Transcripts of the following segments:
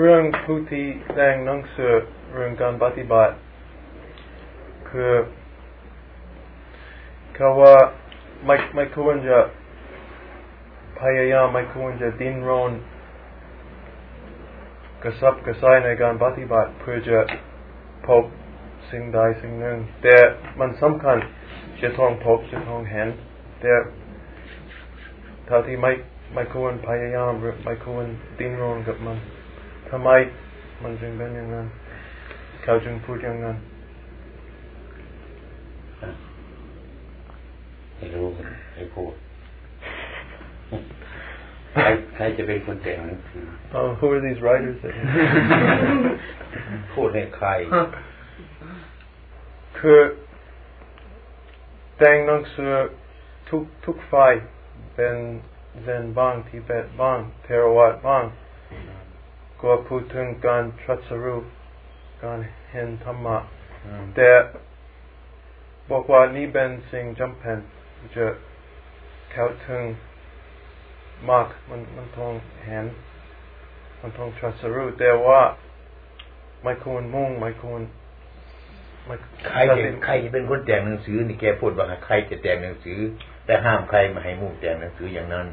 เรื่องผู้ที่แต่งหนังสือเรื่องการปฏิบัติ คือเขาว่าไม่ไม่ควรจะพยายามไม่ควรจะดิ้นรนกระสับกระส่ายในการปฏิบัติเพื่อจะพบสิ่งใดสิ่งหนึ่ง แต่มันสำคัญจะต้องพบจะต้องเห็นแต่เท่าที่ไม่ไม่ควรพยายามหรือไม่ควรดิ้นรนกับมัน ทำไมมันจึงเป็นอย่างนั้นเขาจึงพูดอย่างนั้นไม่รู้ให้พูดใครใครจะเป็นคนแต่งหนังสือ Oh who are these writers พูดให้ใคร คือแต่งหนังสือทุกทุกฝ่ายเป็นเซนบ้างทิเบตบ้างเทรวาดบ้าง ก็พูดถึงการทรัสรู้การเห็นธรรมะแต่บอกว่านี่เป็นสิ่งจำเป็นจะเข้าถึงมากมันมันต้องเห็นมันต้องทรัสรู้แต่ว่าไม่ควรมุ่งไม่ควรใครจะใครจะเป็นคนแต่งหนังสือ นี่แกพูดว่าใครจะแต่งหนังสือ แต่ห้ามใครมาให้มุ่งแต่งหนังสืออย่างนั้น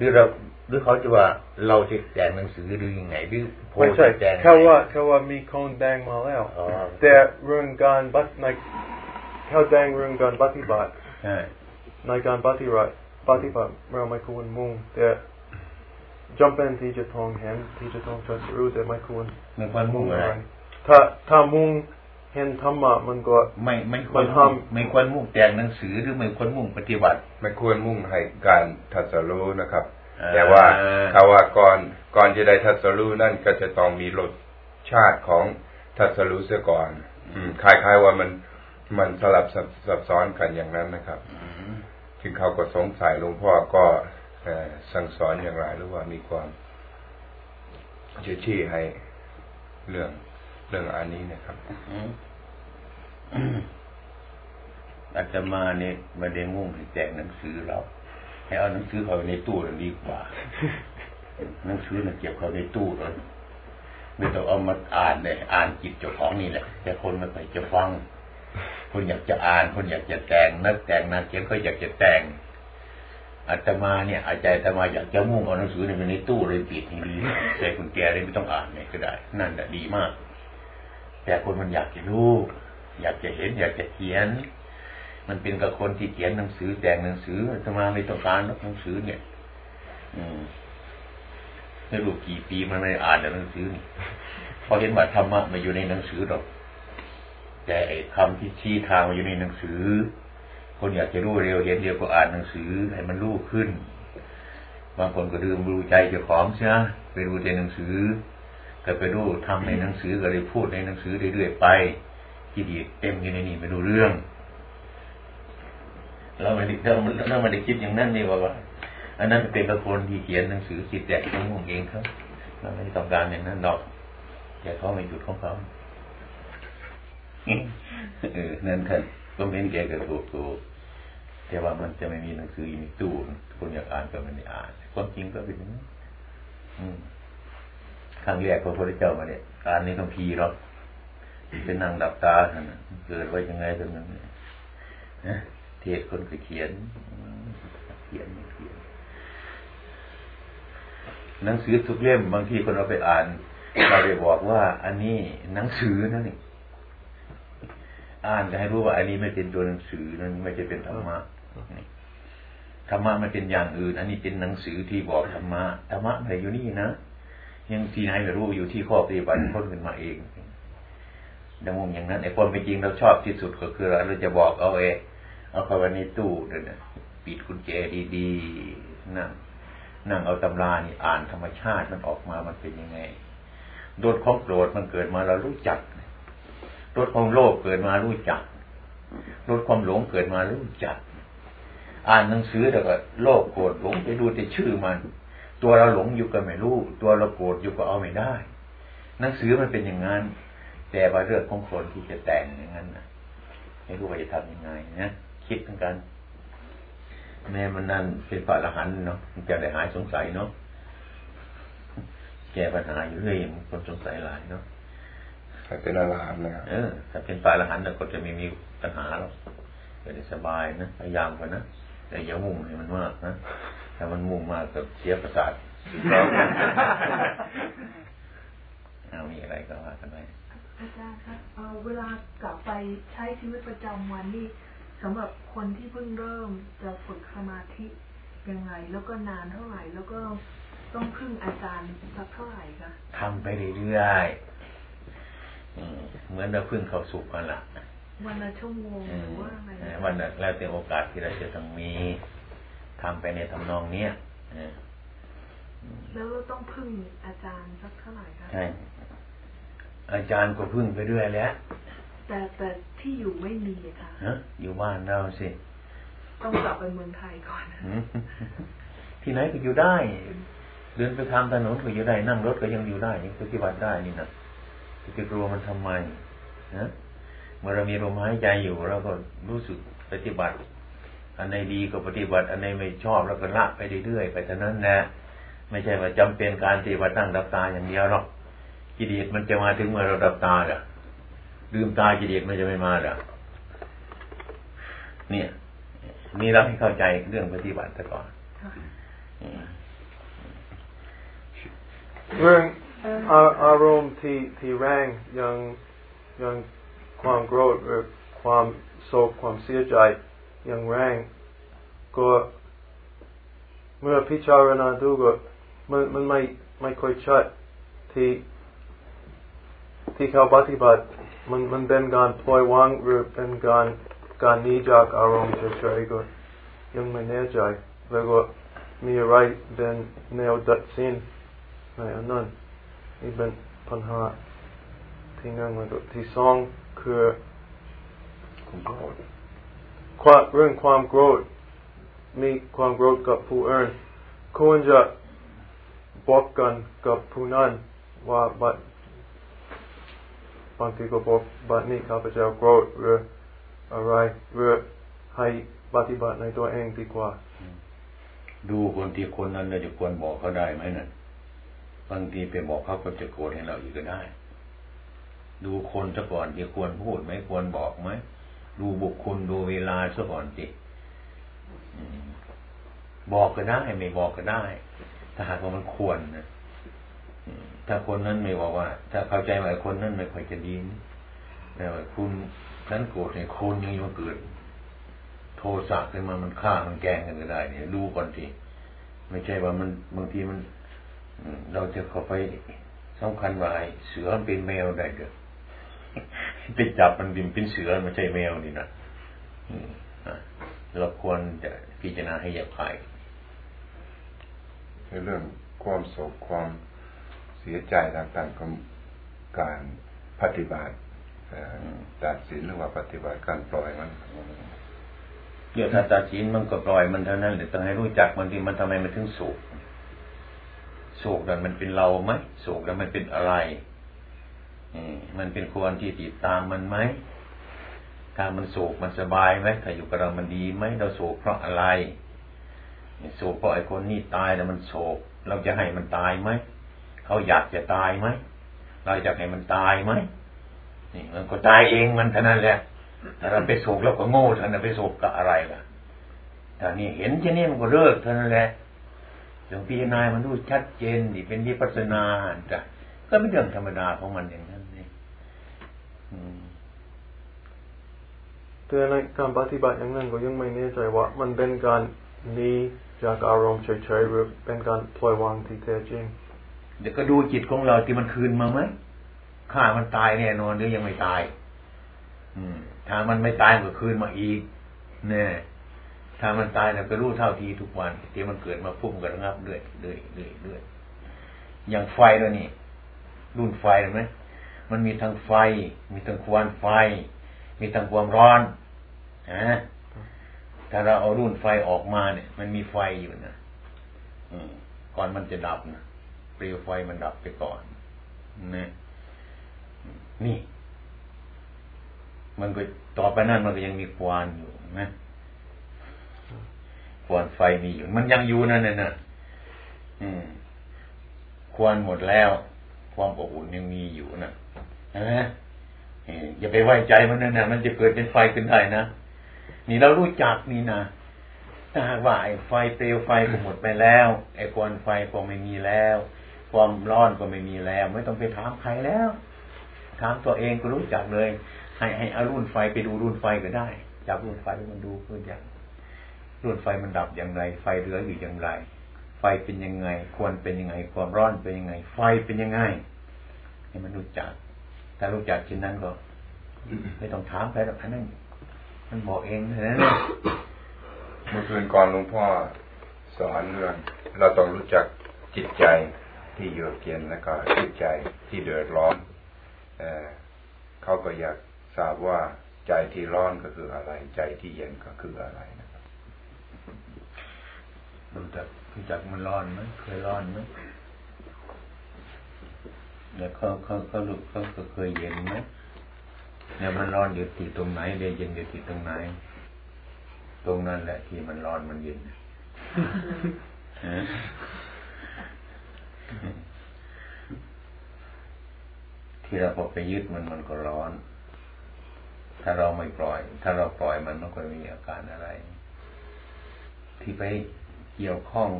หรือเราหรือเขาจะว่าเราจะแต่งหนังสือหรือยังไงหรือโพสแต่งเขาว่าเขาว่ามีคนแต่งมาแล้วแต่เรื่องการบัตในเขาแต่งเรื่องการปฏิบัติในการปฏิบัติปฏิบัติเราไม่ควรมุ่งแต่จำเป็นที่จะต้องเห็นที่จะต้องชัดรู้แต่ไม่ควรไม่ควรมุ่งอะไรถ้าถ้ามุ่ง เห็นธรรมะมันก็ไม่ไม่ควรทำไม่ควรมุ่งแต่งหนังสือหรือไม่ควรมุ่งปฏิบัติ ไม่ควรมุ่งให้การทัศรู้นะครับ แต่ว่าเขาว่าก่อนก่อนจะได้ทัศรู้นั่นก็จะต้องมีรสชาติของทัศรู้เสียก่อน อืมคล้ายๆว่ามันมันสลับซับซ้อนกันอย่างนั้นนะครับจึงเขาก็สงสัยหลวงพ่อก็สั่งสอนอย่างไรหรือว่ามีความเชื่อชี้ให้เรื่อง เรื่องอันนี้นะครับอาจมาเนี่ยมาได้งุ่งให้แจกหนังสือเราให้เอาหนังสือเขาในตู้ดีกว่า หนังสือเนี่ยเก็บเขาในตู้เลยไม่ต้องเอามาอ่านเลยอ่านจิตเจ้าของนี่แหละ แต่คนไม่ไปจะฟัง คนอยากจะอ่าน คนอยากจะแต่งนักแต่งนักเขียนก็อยากจะแต่งอาตมาเนี่ยอาจารย์อาตมาอยากจะมุ่งเอาหนังสือในในตู้เลยปิดทีนี้ใส่กุญแจเลยไม่ต้องอ่านเนี่ยก็ได้ นั่นแหละดีมาก แต่คนมันอยากจะรู้ อยากจะเห็น อยากจะเขียน มันเป็นกับคนที่เขียนหนังสือแต่งหนังสือธรรมาไม่ต้องการหนังสือเนี่ย อืมไม่รู้กี่ปีมันไม่อ่านหนังสือนี่พอเห็นว่าธรรมะมาอยู่ในหนังสือหรอก แต่ไอ้คำที่ชี้ทางมาอยู่ในหนังสือ คนอยากจะรู้เร็วเห็นเร็วก็อ่านหนังสือให้มันรู้ขึ้น บางคนก็ดืมรู้ใจเจ้าของใช่ไหมไปดูในหนังสือ ก็ไปดูทำในหนังสือก็เลยพูดในหนังสือเรื่อยๆไปที่ดีเต็มอยู่ในนี้ไม่ดูเรื่องเราไม่ได้เราเราไม่ได้คิดอย่างนั้นนี่ว่าว่า อันนั้นเป็นกระคนที่เขียนหนังสือคิดแจกของเองครับเราไม่ต้องการอย่างนั้นหรอกแต่เขาไม่หยุดของเขาเออนั่นครับก็เป็นแกก็ถูกถูกแต่ว่ามันจะไม่มีหนังสือในตู้คนอยากอ่านก็ไม่ได้อ่านความจริงก็เป็นอย่างนี้อืม ครั้งแรกพระพุทธเจ้ามาเนี่ยการนี้ต้องพีหรอกเป็นนั่งดับตาเกิดไว้ยังไงตรงนั้นนะเทศคนก็เขียน เขียนเขียน หนังสือทุกเล่มบางทีคนเราไปอ่านเราได้บอกว่า อันนี้หนังสือนั่นนี่อ่านจะให้รู้ว่า อันนี้ไม่เป็นตัวหนังสือนั้นไม่ใช่เป็นธรรมะธรรมะมันเป็นอย่างอื่น อันนี้เป็นหนังสือที่บอกธรรมะธรรมะอะไรอยู่นี่นะ ยังที่ไหนไม่รู้อยู่ที่ข้อปฏิบัติพ้นขึ้นมาเองดังงอย่างนั้นไอ้ความเป็นจริงเราชอบที่สุดก็คือเราจะบอกเอาเองเอาเข้าไปในตู้เดี๋ยวปิดกุญแจดีๆนั่งนั่งเอาตำรานี่อ่านธรรมชาติมันออกมามันเป็นยังไงโดดของโกรธมันเกิดมาเรารู้จักรถของโลภเกิดมารู้จักรถความหลงเกิดมารู้จัก อ่านหนังสือแต่ก็โลภโกรธหลงไปดูแต่ชื่อมัน ตัวเราหลงอยู่ก็ไม่รู้ ตัวเราโกรธอยู่ก็เอาไม่ได้ หนังสือมันเป็นอย่างนั้น แต่ว่าเรื่องของคนที่จะแต่งอย่างนั้นนะไม่รู้ว่าจะทำยังไงนะคิดทั้งกัน แม่มันนั่นเป็นฝ่ายละหันเนาะมันจะได้หายสงสัยเนาะแก้ปัญหาอยู่เรื่อยคนสงสัยหลายเนาะถ้าเป็นอรหันต์นะครับเออถ้าเป็นปลาอรหันต์ก็จะไม่มีปัญหาหรอกจะได้สบายนะพยายามกันนะแต่อย่ามุ่งให้มันมากนะ ถ้ามันมุ่งมากก็เสียประสาทเอามีอะไรก็ว่ากันไปอาจารย์ครับเวลากลับไปใช้ชีวิตประจำวันนี่สำหรับคนที่เพิ่งเริ่มจะฝึกสมาธิยังไง แล้วก็นานเท่าไหร่ แล้วก็ต้องพึ่งอาจารย์สักเท่าไหร่คะทำไปเรื่อยๆเหมือนเราพึ่งเขาสุกกันละวันละชั่วโมงหรือว่าอะไรวันละแล้วแต่โอกาสที่เราจะต้องมี ทำไปในทำนองเนี้ยแล้วเราต้องพึ่งอาจารย์สักเท่าไหร่คะใช่อาจารย์ก็พึ่งไปเรื่อยแล้ว แต่แต่ที่อยู่ไม่มีค่ะฮะอยู่บ้านเราสิ ต้องกลับไปเมืองไทยก่อนที่ไหนก็อยู่ได้ เดินไปทางถนนก็อยู่ได้ นั่งรถก็ยังอยู่ได้ยังปฏิบัติได้นี่นะจะกลัวมันทำไมนะเมื่อเรามีลมหายใจอยู่เราก็รู้สึกปฏิบัติ อันไหนดีก็ปฏิบัติ อันไหนไม่ชอบเราก็ละไปเรื่อยๆไปเท่านั้นนะไม่ใช่ว่าจำเป็นการปฏิบัติตั้งดับตาอย่างเดียวหรอกกิเลสมันจะมาถึงเมื่อเราดับตาเหรอลืมตากิเลสมันจะไม่มาเหรอเนี่ย นี่เราให้เข้าใจเรื่องปฏิบัติก่อนเรื่องอารมณ์ที่ที่แรงยังยังความโกรธหรือความโศกความเสียใจ ยังแรงก็เมื่อพิจารณาดูก็มันมันไม่ไม่ค่อยชัดที่ที่เขาปฏิบัติมันมันเป็นการปล่อยวางหรือเป็นการการนี้จากอารมณ์เฉยๆก็ยังไม่แน่ใจแล้วก็มีอะไรเป็นแนวดัดสินในอันนั้นนี่เป็นปัญหาที่นั่งแล้วก็ที่สองคือ ความเรื่องความโกรธมีความโกรธกับผู้อื่นควรจะบอกกันกับผู้นั้นว่าบัดบางทีก็บอกบัดนี้ข้าพเจ้าโกรธหรืออะไรหรือให้ปฏิบัติในตัวเองดีกว่า ดูคนที่คนนั้นเราจะควรบอกเขาได้ไหมนั่นบางทีไปบอกเขาก็จะโกรธให้เราอีกก็ได้ ดูคนซะก่อนที่ควรพูดไหมควรบอกไหม ดูบุคคลดูเวลาซะก่อนสิบอกก็ได้ไม่บอกก็ได้ ถ้าหากว่ามันควรนะถ้าคนนั้นไม่บอกว่า ถ้าเข้าใจว่าคนนั้นไม่ค่อยจะดีแต่ว่าคุณนั้นโกรธเนี่ยคนยังมาเกิด โทสะขึ้นมามันฆ่ามันแกงกันก็ได้ เนี่ยดูก่อนทีไม่ใช่ว่ามันบางทีมันเราจะเข้าไปสำคัญว่าเสือเป็นแมวได้เด้อ ไปจับมันบินเป็นเสือไม่ใช่แมวนี่นะเราควรจะพิจารณาให้แยบคายเรื่องความโศกความเสียใจต่างๆของการปฏิบัติตัดสินหรือว่าปฏิบัติการปล่อยมันเกี่ยวกับตัดสินมันก็ปล่อยมันเท่านั้นแต่ต้องให้รู้จักมันที่มันทำไมมันถึงสุขสุขนั้นมันเป็นเราไหมสุขนั้นมันเป็นอะไร มันเป็นควรที่ติดตามมันไหมถ้ามันโศกมันสบายไหมถ้าอยู่กับเรามันดีไหมเราโศกเพราะอะไรโศกเพราะไอ้คนนี้ตายแล้วมันโศก เราจะให้มันตายไหมเขาอยากจะตายไหมเราจะให้มันตายไหมนี่มันก็ตายเองมันเท่านั้นแหละถ้าเราไปโศกเราก็โง่ท่านั้นไปโศกกับอะไรล่ะถ้านี่เห็นเช่นนี้มันก็เลิกเท่านั้นแหละหลวงพี่นายมันรู้ชัดเจนนี่เป็นวิปัสนาจ้ะ ก็เป็นเรื่องธรรมดาของมันอย่างนั้นนี่แต่ในการปฏิบัติอย่างนั้นก็ยังไม่แน่ใจว่า มันเป็นการนี้จากอารมณ์เฉยๆหรือเป็นการปล่อยวางที่แท้จริงเดี๋ยวก็ดูจิตของเราที่มันคืนมาไหมข้ามันตายแน่นอนหรือยังไม่ตาย อืม ถ้ามันไม่ตายก็คืนมาอีกเนี่ยถ้ามันตายเนี่ยก็รู้เท่าทีทุกวันที่มันเกิดมาพุ่มกันงับเรื่อยเรื่อยเรื่อยเรื่อยอย่างไฟแล้วนี่ รุ่นไฟเห็นไหมมันมีทั้งไฟ มีทั้งควันไฟ มีทั้งความร้อนฮะถ้าเราเอารุ่นไฟออกมาเนี่ย มันมีไฟอยู่นะอืมก่อนมันจะดับนะเปลวไฟมันดับไปก่อนนะนี่ มันก็ต่อไปนั่นมันก็ยังมีควันอยู่นะควันไฟมีอยู่ มันยังอยู่นั่นน่ะอืมควรหมดแล้ว ความอบอุ่นยังมีอยู่นะใช่ไหมอย่าไปไว้ใจมันนั่นนะมันจะเกิดเป็นไฟขึ้นได้นะนี่เรารู้จักนี่นะถ้าหากว่าไอ้ไฟเปลวไฟก็หมดไปแล้วไอ้ควันไฟก็ไม่มีแล้ว ความร้อนก็ไม่มีแล้ว ไม่ต้องไปถามใครแล้วถามตัวเองก็รู้จักเลย ให้ให้อารุ่นไฟไปดูรุ่นไฟก็ได้จับรุ่นไฟมันดูเพื่ออย่างรุ่นไฟมันดับอย่างไร ไฟเหลืออยู่อย่างไร ไฟเป็นยังไง ควรเป็นยังไง ความร้อนเป็นยังไง ไฟเป็นยังไง ให้มันรู้จักถ้ารู้จักเช่นนั้นก็ไม่ต้องถามใครหรอกอันนั้นมันบอกเองนะเมื่อคืนก่อนหลวงพ่อสอนเรื่อง เราต้องรู้จักจิตใจที่เยือกเย็นแล้วก็จิตใจที่เดือดร้อนเเขาก็อยากทราบว่าใจที่ร้อนก็คืออะไร ใจที่เย็นก็คืออะไรนะครับรู้จักรู้จักมันร้อนไหมเคยร้อนไหม แล้วเขาเขาเขารู้เขาเคยเย็นไหมเนี่ยมันร้อนอยู่ที่ตรงไหนเย็นอยู่ที่ตรงไหน ตรงนั้นแหละที่มันร้อนมันเย็นที่เราพอไปยึดมันมันก็ร้อน ถ้าเราไม่ปล่อย ถ้าเราปล่อยมันมันก็มีอาการอะไร ที่ไปเกี่ยวข้อง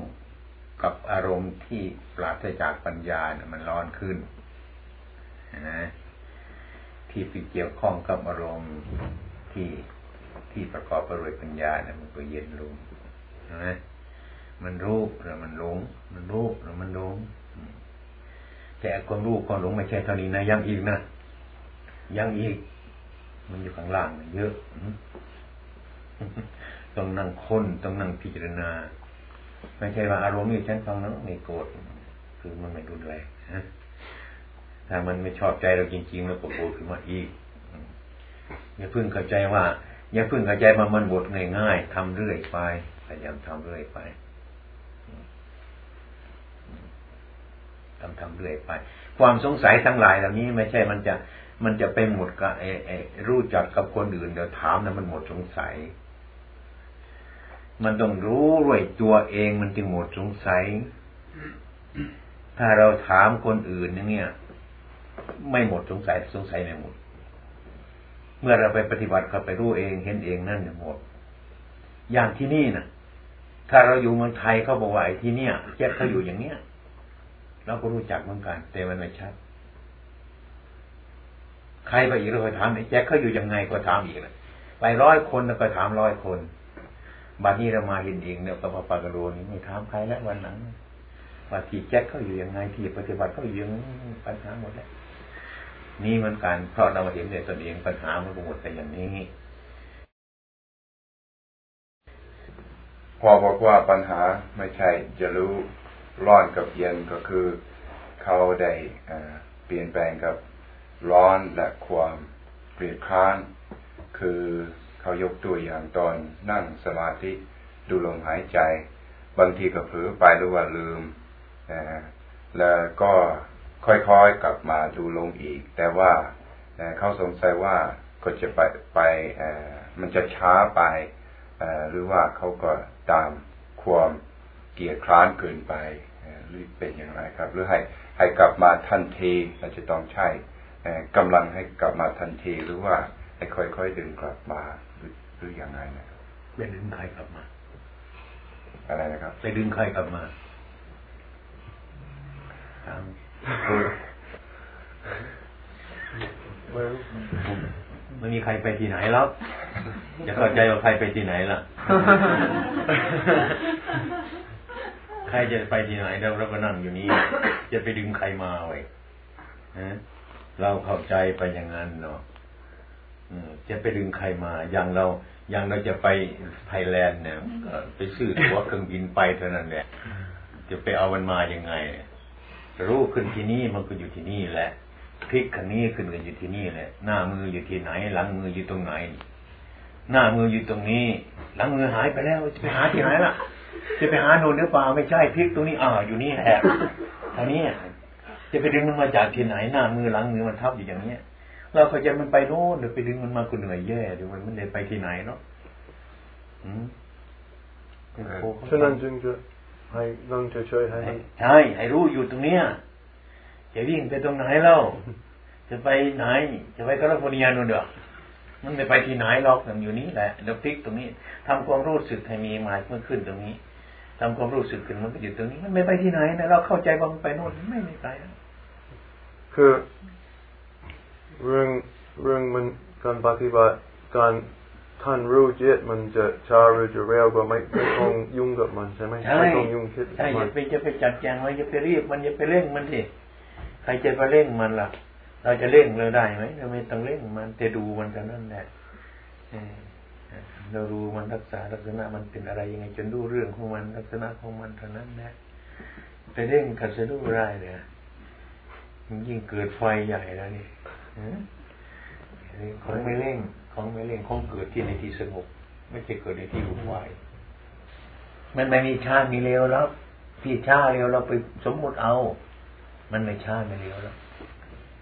กับอารมณ์ที่ปราศจากปัญญาเนี่ยมันร้อนขึ้น นะที่ไปเกี่ยวข้องกับอารมณ์ที่ที่ประกอบไปด้วยปัญญาเนี่ยมันก็เย็นลงนะมันรู้แล้วมันหลง มันรู้แล้วมันหลงแต่ความรู้ความหลงไม่ใช่เท่านี้นะยังอีกนะยังอีก มันอยู่ข้างล่างเยอะต้องนั่งค้นต้องนั่งพิจารณา ไม่ใช่ว่าอารมณ์นี้ฉันฟังนั้นไม่โกรธคือมันไม่รุนแรงนะ ถ้ามันไม่ชอบใจเราจริงๆมันก็โกรธขึ้นมาอีกอย่าเพิ่งเข้าใจว่า อย่าเพิ่งเข้าใจว่ามันบทง่ายๆทำเรื่อยไปพยายามทำเรื่อยไปทำทำเรื่อยไป ความสงสัยทั้งหลายเหล่านี้ไม่ใช่มันจะมันจะไปหมดกับไอ้ไอ้รู้จักกับคนอื่นเดี๋ยวถามนะมันหมดสงสัย มันต้องรู้ด้วยตัวเองมันจึงหมดสงสัย ถ้าเราถามคนอื่นเนี่ย ไม่หมดสงสัยสงสัยไม่หมด เมื่อเราไปปฏิบัติเขาไปรู้เองเห็นเองนั่นหมด อย่างที่นี่นะถ้าเราอยู่เมืองไทยเขาบอกว่าไอ้ที่เนี่ยแจ็คเขาอยู่อย่างเนี้ยเราก็รู้จักเหมือนกัน แต่มันไม่ชัดใครไปอีกเราไปถามไอ้แจ็คเขาอยู่ยังไงก็ถามอีกเลยไปร้อยคนแล้วก็ถามร้อยคนบัดนี้เรามาเห็นเองเนี่ยกับพระปากโรนี่ไม่ถามใครแล้ววันหลังว่าที่แจ็คเขาอยู่ยังไงที่ปฏิบัติเขาอยู่ยังปัญหาหมดแล้ว นี่เหมือนกันเพราะเราเห็นในตนเองปัญหามันหมดแต่อย่างนี้ พอบอกว่าปัญหาไม่ใช่จะรู้ร้อนกับเย็นก็คือเขาได้เปลี่ยนแปลงกับร้อนและความเกลียดค้าน คือเขายกตัวอย่างตอนนั่งสมาธิดูลมหายใจ บางทีก็เผลอไปหรือว่าลืมแล้วก็ ค่อยๆกลับมาดูลงอีก แต่ว่าเขาสงสัยว่าก็จะไปไปมันจะช้าไปหรือว่าเขาก็ตามความเกียดคร้านเกินไปหรือเป็นอย่างไรครับ หรือให้ให้กลับมาทันทีเราจะต้องใช้กำลังให้กลับมาทันทีหรือว่าให้ค่อยๆดึงกลับมาหรือหรืออย่างไรนะครับไปดึงใครกลับมา อะไรนะครับไปดึงใครกลับมา ไม่มีใครไปที่ไหนแล้วจะเข้าใจว่าใครไปที่ไหนล่ะ ใครจะไปที่ไหนเราเราก็นั่งอยู่นี่จะไปดึงใครมาไว้เราเข้าใจไปอย่างนั้นเนาะจะไปดึงใครมา อย่างเรา อย่างเราจะไปไทยแลนด์เนี่ยไปซื้อตั๋วเครื่องบินไปเท่านั้นแหละ จะไปเอามันมายังไง รู้ขึ้นที่นี่มันก็อยู่ที่นี่แหละพลิกขันนี้ขึ้นกันอยู่ที่นี่แหละ หน้ามืออยู่ที่ไหน หลังมืออยู่ตรงไหน หน้ามืออยู่ตรงนี้ หลังมือหายไปแล้ว จะไปหาที่ไหนล่ะ จะไปหาโน่นหรือเปล่าไม่ใช่พลิกตรงนี้อ่าอยู่นี่แหละท่านี้จะไปดึงมันมาจากที่ไหน หน้ามือหลังมือมันทับอยู่อย่างเนี้ย เราเข้าใจมันไปโน่นหรือไปดึงมันมากูเหนื่อยแย่เดี๋ยวมันมันเดินไปที่ไหนเนาะฉะนั้นจึงจะ ให้นั่งเฉยๆให้ใช่ให้รู้อยู่ตรงเนี้ยจะวิ่งไปตรงไหนเล่าจะไปไหน จะไปแคลิฟอร์เนียนู่นเด้อมันไม่ไปที่ไหนหรอกมันอยู่นี้แหละเดี๋ยวพลิกตรงนี้ทำความรู้สึกให้มีมาเมื่อขึ้นตรงนี้ทำความรู้สึกขึ้นมันก็อยู่ตรงนี้ มันไม่ไปที่ไหนนะเราเข้าใจว่ามันไปโน่นไม่ไม่ไปคือเรื่องเรื่องมันการปฏิบัติการ ท่านรู้จิตมันจะช้าหรือจะเร็วก็ไม่ไม่ต้องยุ่งกับมันใช่ไหมใช่ไม่ต้องยุ่งคิดใช่อมัย่านไปจะไปจัดแจงไว้อย่าไปรีบมันอย่าไปเร่งมันทีใครจะไปเร่งมันล่ะ เราจะเร่งเลยได้ไหมเราไม่ต้องเร่งมันจะดูมันกันนั่นแหละเออเราดูมันรักษาลักษณะมันเป็นอะไรยังไงจนรู้เรื่องของมันลักษณะของมันเท่านั้นแหละไปเร่งกันจะรู้ได้เลยมันยิ่งเกิดไฟใหญ่แล้วนี่ของไม่เร่ง ของไม่เร่งของเกิดที่ในที่สงบไม่ใช่เกิดในที่วุ่นวายมันไม่มีชาติมีเร็วแล้วที่ชาเร็วเราไปสมมุติเอา มันไม่ชาไม่เร็วแล้ว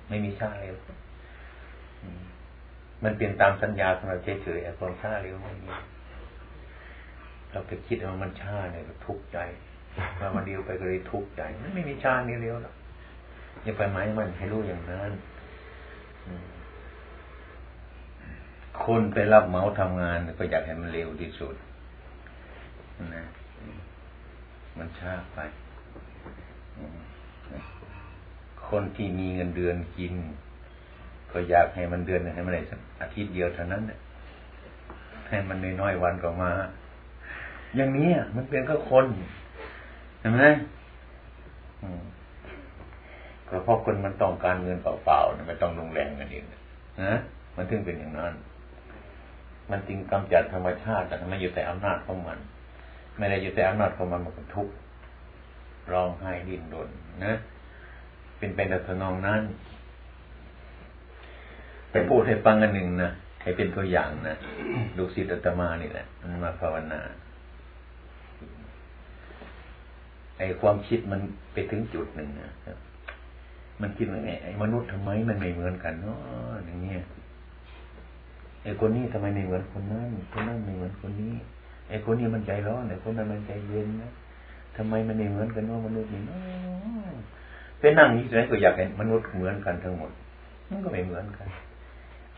ไม่มีชาเร็วมันเปลี่ยนตามสัญญาของเราเฉยๆความชาเร็วไม่มีเราไปคิดว่ามันชาเนี่ยก็ทุกข์ใจว่ามันเดียวไปก็เลยทุกข์ใจ มันไม่มีชานี่เร็วแล้วอย่าไปหมายมันให้รู้อย่างนั้น คนไปรับเหมาทำงานก็อยากให้มันเร็วที่สุดนะมันช้าไปคนที่มีเงินเดือนกิน ก็อยากให้มันเดือนให้มันได้สักอาทิตย์เดียวเท่านั้นให้มันน้อยๆวันก็มา อย่างนี้มันเป็นก็คนเห็นไหมก็เพราะคนมันต้องการเงินเปล่าๆไม่ต้องลงแรงกันเองนะมันถึงเป็นอย่างนั้น มันจึงกำจัดธรรมชาติแต่ทำไมอยู่แต่อำนาจของมัน ไม่ได้อยู่แต่อำนาจของมันมันก็ทุกข์ร้องไห้ดิ้นรนนะเป็นไปในทนองนั้นไปพูดให้ฟังอันหนึ่งนะให้เป็นตัวอย่างนะลูกศิษย์อาตมานี่แหละมันมาภาวนาไอ้ความคิดมันไปถึงจุดหนึ่งนะมันคิดว่าไอ้มนุษย์ทำไมมันไม่เหมือนกันเนาะอย่างเงี้ย อ้คนนี้ทำไมไม่เหมือนคนนั้นคนนั้นไม่เหมือนคนนี้ไอ้คนนี้มันใจร้อนไอ้คนนั้นมันใจเย็นนะทำไมมันไม่เหมือนกันว่ามนุษย์นี่เนาะไปนั่งนี่ไหนก็อยากเห็นมนุษย์เหมือนกันทั้งหมด มันก็ไม่เหมือนกัน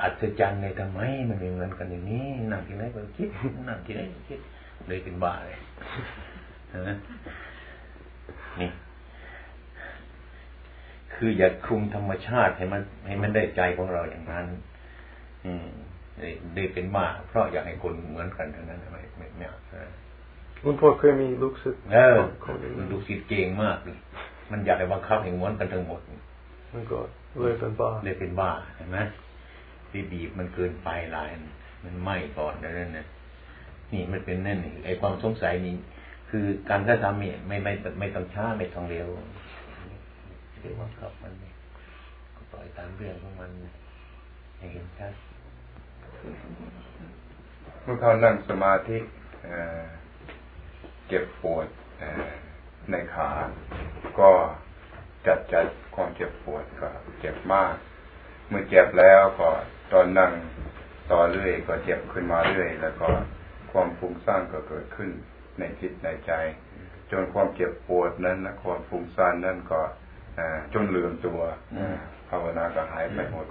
อัศจรรย์ในทำไมมันไม่เหมือนกันอย่างนี้นั่งที่ไหนก็คิดนั่งที่ไหนก็คิดเลยเป็นบ้าเลยนะนี่คืออยากคุมธรรมชาติให้มันให้มันได้ใจของเราอย่างนั้น อืม ได้เป็นบ้าเพราะอยากให้คนเหมือนกันเท่านั้นไม่ไม่ไม่เอาคุณพ่อเคยมีลูกศิษย์เออลูกศิษย์เก่งมากเลยมันอยากให้บังคับให้ม้วนกันทั้งหมดมันก็เลยเป็นบ้าเลยเป็นบ้าเห็นไหมบีบีบมันเกินไปลายมันไหม้ก่อนแล้วนั่นนะนี่มันเป็นนั่นนี่ไอความสงสัยนี่คือการกระทำเนี่ยไม่ไม่ไม่ต้องช้าไม่ต้องเร็วเรียกว่าครับมันก็ปล่อยตามเรื่องของมันให้เห็นชัด เมื่อเขานั่งสมาธิเจ็บปวดในขา ก็จัดจัดความเจ็บปวดก็เจ็บมาก เมื่อเจ็บแล้วก็ตอนนั่งต่อเรื่อยก็เจ็บขึ้นมาเรื่อย แล้วก็ความฟุ้งซ่านก็เกิดขึ้นในจิตในใจ จนความเจ็บปวดนั้นนะความฟุ้งซ่านนั้นก็จนลืมตัวภาวนาก็หายไปหมด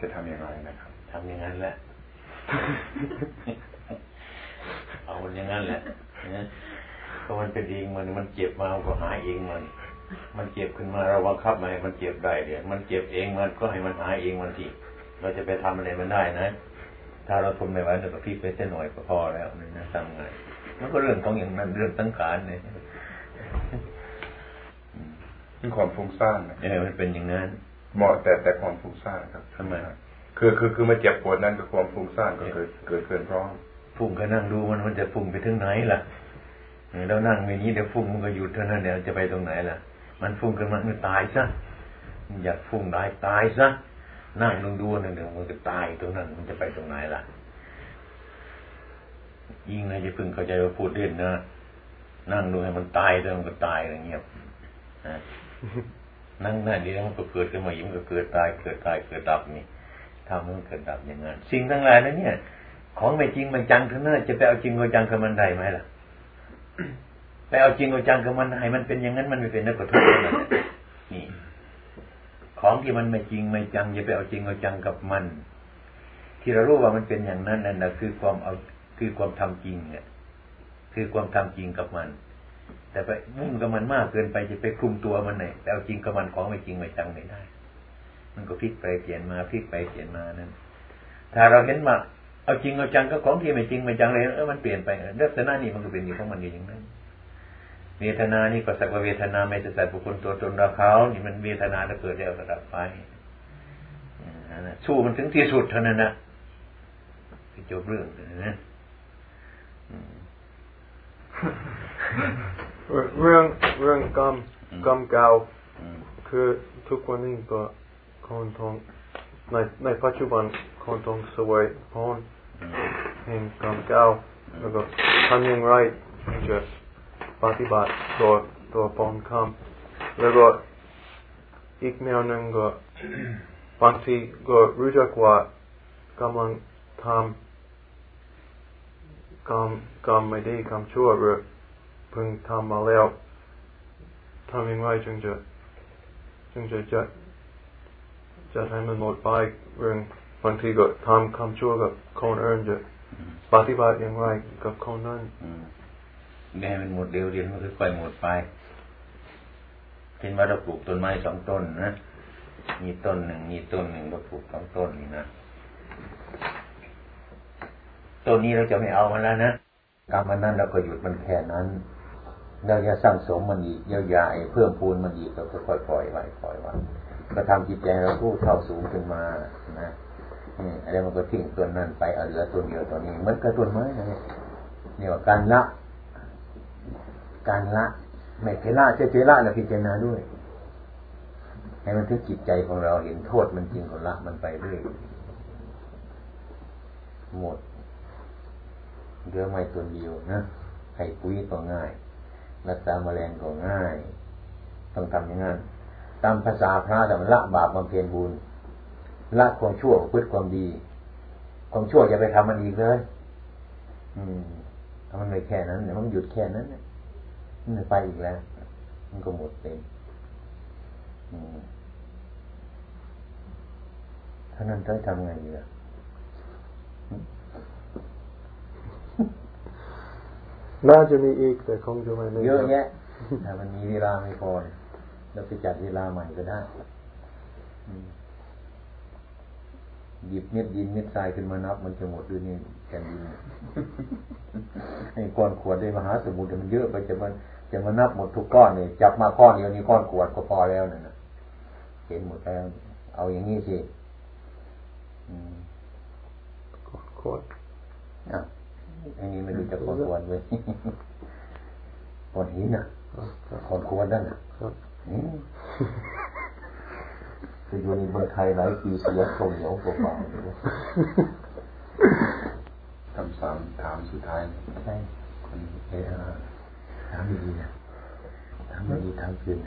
จะทำยังไงนะครับ ทำอย่างนั้นแหละ เอาอย่างนั้นแหละก็มันเป็นเองมันมันเจ็บมาก็หายเองมัน มันเจ็บขึ้นมาเราบังคับมาให้มันเจ็บได้เดี๋ยวมันเจ็บเองมันก็ให้มันหายเองมันทีเราจะไปทำอะไรมันได้นะ ถ้าเราทนไม่ไหวเราก็พลิกไปเส้นหน่อยก็พอแล้วนี่นะทำไงมันก็เรื่องของอย่างนั้นเรื่องตั้งการเนี่ยเป็นความฟุ้งซ่านเออมันเป็นอย่างนั้นเหมาะแต่แต่ความฟุ้งซ่านครับทำไมคื อคือคือมาเจ็บปวดนั่นคือความฟุ้งซ่านก็เกิดเกิดเกินพร้อมฟุ้งก็นั่งดูมันมันจะฟุ้งไปถึงไหนล่ะเรานั่งอย่างนี้เดี๋ยวฟุ้งมันก็หยุดเท่านั้นเดี๋ยวจะไปตรงไหนล่ะ มันฟุ้งขึ้นมามันตายซะอยากฟุ้งได้ตายซะนั่งลงดูนั่นเดี๋ยวมันจะตายตรงนั้นมันจะไปตรงไหนล่ะ ยิ่งนะจะพึ่งเข้าใจว่าพูดเล่นนะนั่งดูให้มันตายแล้วมันก็ตายอะไรเงียบนั่งนั่นดีแล้วมันก็เกิดขึ้นมายิ่งก็เกิดตายเกิดตายเกิดดับนี่ ทำมันเกิดดับอย่างนั้นสิ่งทั้งหลายนั้นเนี่ย ของไม่จริงมันจังเทั้งนั้นจะไปเอาจริงเอาจังกับมันได้ไหมล่ะไปเอาจริงเอาจังกับมันให้มันเป็นอย่างนั้นมันไม่เป็นนักทุกข์นี่ของที่มันไม่จริงไม่จังอย่าไปเอาจริงเอาจังกับมัน ที่เรารู้ว่ามันเป็นอย่างนั้นนั่นนะคือความเอาคือความทำจริงเนี่ยคือความทำจริงกับมัน แต่ไปมุ่งกับมันมากเกินไปจะไปคลุมตัวมันเนี่ยแต่เอาจริงกับมันของไม่จริงไม่จังไม่ได้ มันก็พลิกไปเปลี่ยนมาพลิกไปเปลี่ยนมานั้น ถ้าเราเห็นว่าเอาจริงเอาจังก็ของที่ไม่จริงไม่จังเลยเออมันเปลี่ยนไปลักษณะนี้มันก็เป็นอย่างของมันอย่างนั้นเวทนานี่ก็สักว่าเวทนาไม่ใช่แต่บุคคลตัวตนเราเขานี่มันเวทนาถ้าเกิดแล้วระดับไปสู้มันถึงที่สุดเท่านั้นนะจบเรื่องนะเรื่องเรื่องกรรมกรรมเก่าคือทุกวันนี้ก็ คนทองในในปัจจุบันคนทองสวยพรแห่งกรรมเก่าแล้วก็ทำอย่งไรจะปฏิบัติตัวตัวปอนคำแล้วก็อีกแนวหนึ่งก็บางทีก็รู้จักว่ากำลังทำกรรมกรรมไม่ดีกรรมชั่วหรือเพิ่งทำมาแล้วทำอย่งไรจึงจะจึงจะจะ จะให้มันหมดไปเรื่องบางทีก็ทำคำชั่วกับคนอื่นจะปฏิบัติอย่างไรกับคนนั้นแม่มันหมดเร็วเรียนมันค่อยๆหมดไปเช่นว่าเราปลูกต้นไม้สองต้นนะมีต้นหนึ่งมีต้นหนึ่งเราปลูกสองต้นนี่นะต้นนี้เราจะไม่เอามันแล้วนะกรรมมันนั้นเราก็หยุดมันแค่นั้นเราจะสร้างสมมันอีกเยอะใหญ่เพิ่มพูนมันอีกเราก็ค่อยปล่อยไว้ปล่อยไว้ ก็ทำจิตใจเราผู้เท่าสูงขึ้นมานะนี่อะไรมันก็ทิ้งตัวนั้นไปเอาเหลือตัวเดียวตัวนี้เหมือนกับต้นไม้นะเนี่ยว่าการละ การละไม่เทละจเทละแล้วพิจารณาด้วย ให้มันถึงจิตใจของเราเห็นโทษมันจริงของละมันไปเรื่อยหมดเรือไม่ตัวเดียวนะให้ปุ๋ยก็ง่าย รักษาแมลงก็ง่าย ต้องทำอย่างนั้น ตามภาษาพระแต่มันละบาปบำเพ็ญบุญละความชั่วพึ่ความดี ความชั่วจะไปทำมันอีกเลย อืมถ้ามันไม่แค่นั้นเดี๋ยวมันหยุดแค่นั้นเนี่ยมันไปอีกแล้ว มันก็หมดเต็มถ้านั้นจะทำไงดีล่ะน่าจะมีอีกแต่คงจะไม่เยอะแยะแต่มันมีเวลาไม่พอ เราไปจัดเวลาใหม่ก็ได้หยิบเม็ดดินเม็ดทรายขึ้นมานับ มันจะหมดด้วยนี่แผ่นดินไอ้ก้อนขวดในมหาสมุทรมันเยอะไปจะมันจะมานับหมดทุกก้อนเนี่ยจับมาก้อนเดียวนี่ก้อนขวดก็พอแล้วนะ่ะเห็นหมดแล้ว เอาอย่างนี้สิขวดอะอันนี้ไม่รู้จะก้อนขวดเลยก้อนหินอะก้อนขวดนั่นอะ จะอยู่ในเมืองไทยหลายปีเสียทรงเหนียวเปล่าคำสามถามสุดท้ายใช่คนเออถามดีๆนะถามดีถามคืน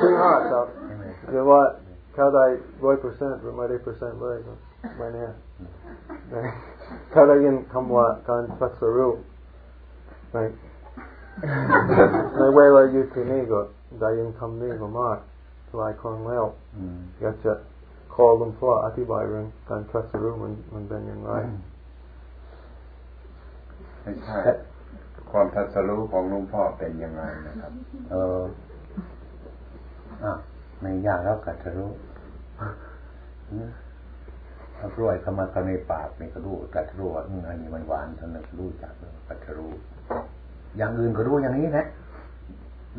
Too hot, though. You know what? เข้า ได้ร้อยเปอร์เซ็นต์หรือไม่ได้เปอร์เซ็นต์เลยไม่แน่ถ้าได้ยินคำว่าการตรัสรู้ในในเวลาอยู่ที่นี่ก็ได้ยินคำนี้มามากหลายครั้งแล้วอยากจะขอหลวงพ่ออธิบายเรื่องการตรัสรู้มันมันเป็นอย่างไรไม่ใช่ความตรัสรู้ของหลวงพ่อเป็นยังไงนะครับ เอออะ ไม่ยากแล้วกัดจะรู้ถ้ากล้วยเข้ามาเข้าในปากนี่ก็รู้กัดรู้ว่าอันนี้มันหวานเท่านั้นรู้จักกัดจะรู้ อย่างอื่นก็รู้อย่างนี้นะ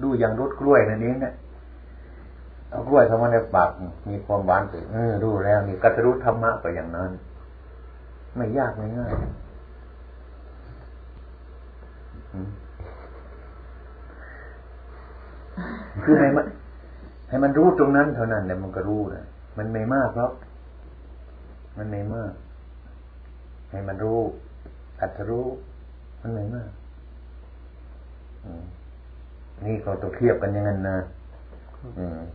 รู้อย่างรสกล้วยนั่นเองนะเอากล้วยเข้ามาในปากมีความหวานถึงเออรู้แล้วนี่กัดจะรู้ธรรมะก็อย่างนั้น ไม่ยากไม่ง่ายคือให้มัน ให้มันรู้ตรงนั้นเท่านั้นเนี่ยมันก็รู้นะมันไม่มากหรอกมันไม่มาก ให้มันรู้อัตรู้มันไม่มากนี่ก็ต้องเทียบกันอย่างนั้นนะ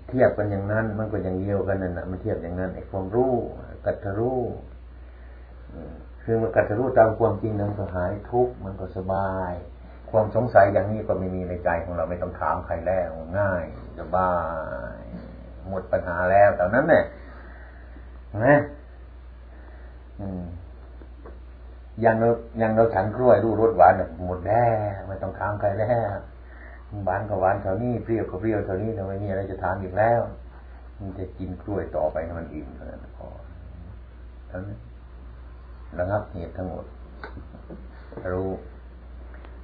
เทียบกันอย่างนั้น มันก็อย่างเดียวกันนั่นแหะมันเทียบอย่างนั้นไอ้ความรู้กัตรู้คือมันกัตรู้ตามความจริงนั้นก็หายทุกข์มันก็สบาย ความสงสัยอย่างนี้ก็ไม่มีในใจของเราไม่ต้องถามใครแล้วง่ายสบายหมดปัญหาแล้วแต่นั้นเนี่ยนะยังเรายังเราฉันกล้วยรูรสหวานหมดแล้วไม่ต้องถามใครแล้วหวานก็หวานเท่านี้เปรี้ยวก็เปรี้ยวเท่านี้ทำไมมีอะไรจะถามอีกแล้ว มันจะกินกล้วยต่อไปให้มันอิ่มเท่านั้นพอท่านั้นระงับเหตุทั้งหมดรู้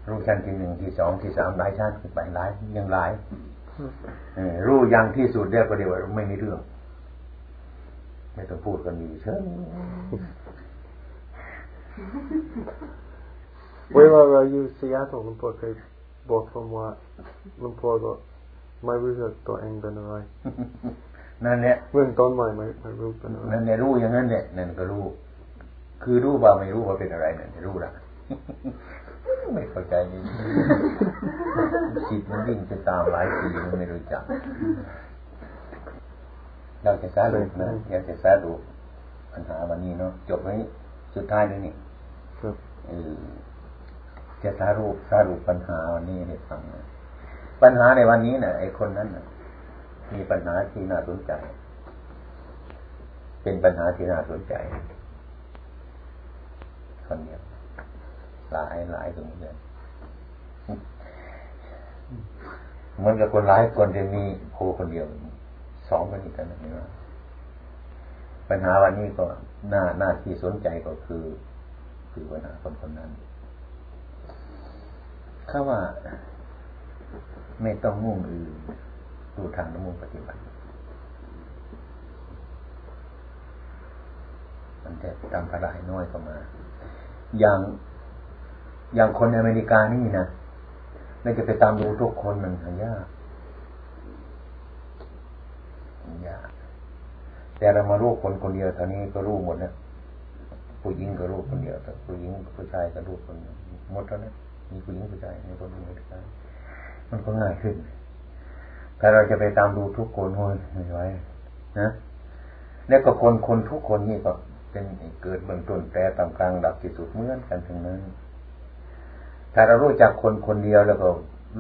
รู้ชั้นที่หนึ่งที่สองที่สามหลายชั้นไปหลายยังหลายรู้อย่างที่สุดเรียกก็เดียวว่าไม่มีเรื่อง ไม่ต้องพูดกันดีเชิญ เวลาเราอยู่ซีแอตเทิลลุงพ่อเคยบอกผมว่าลุงพ่อก็ไม่รู้จักตัวเองเป็นอะไรนั่นแหละเรื่องต้นใหม่ไม่ไม่รู้เป็นอะไรนั่นเนี่ยรู้อย่างนั้นเนี่ยนั่นก็รู้ คือรู้ว่าไม่รู้ว่าเป็นอะไรนั่นรู้ละ ไม่เข้าใจนี่จิตมันวิ่งไปตามหลายปีมันไม่รู้จัก เราจะสารุนะอยากจะสารุปัญหาวันนี้เนาะจบไว้สุดท้ายเลยนี่จะสารุสารุปัญหาวันนี้ให้ฟังปัญหาในวันนี้นะ่ะไอ้คนนั้นนะมีปัญหาที่น่าสนใจ เป็นปัญหาที่น่าสนใจคนเดียว หลายหลายตรงนี้เหมือนกับคนหลายคนจะมีโพคนเดียวสองคนอีกกันนี่ว่าปัญหาวันนี้ก็หน้าหน้าที่สนใจก็คือ คือปัญหาคนคนนั้นข้าว่า ไม่ต้องมุ่งอื่นดูทางน้มุ่งปฏิบัติมันจะทำภาระให้น้อยเข้ามา อย่าง อย่างคนอเมริกานี่นะไม่จะไปตามดูทุกคนมันยากยากแต่เรามารู้คนคนเดียวเท่านี้ก็รู้หมดนะผู้หญิงก็รู้คนเดียวแต่ผู้หญิงผู้ชายก็รู้คนหมดแล้วนะมีผู้หญิงผู้ชายในคนเดียวกันมันก็ง่ายขึ้นถ้าเราจะไปตามดูทุกคนโอ้ยไม่ไหวนะแล้วก็คนคนทุกคนนี่ก็เป็นเกิดเบื้องต้นแต่ตามกลางดับที่สุดเหมือนกันทั้งนั้น ถ้าเรารู้จักคนคนเดียวแล้วก็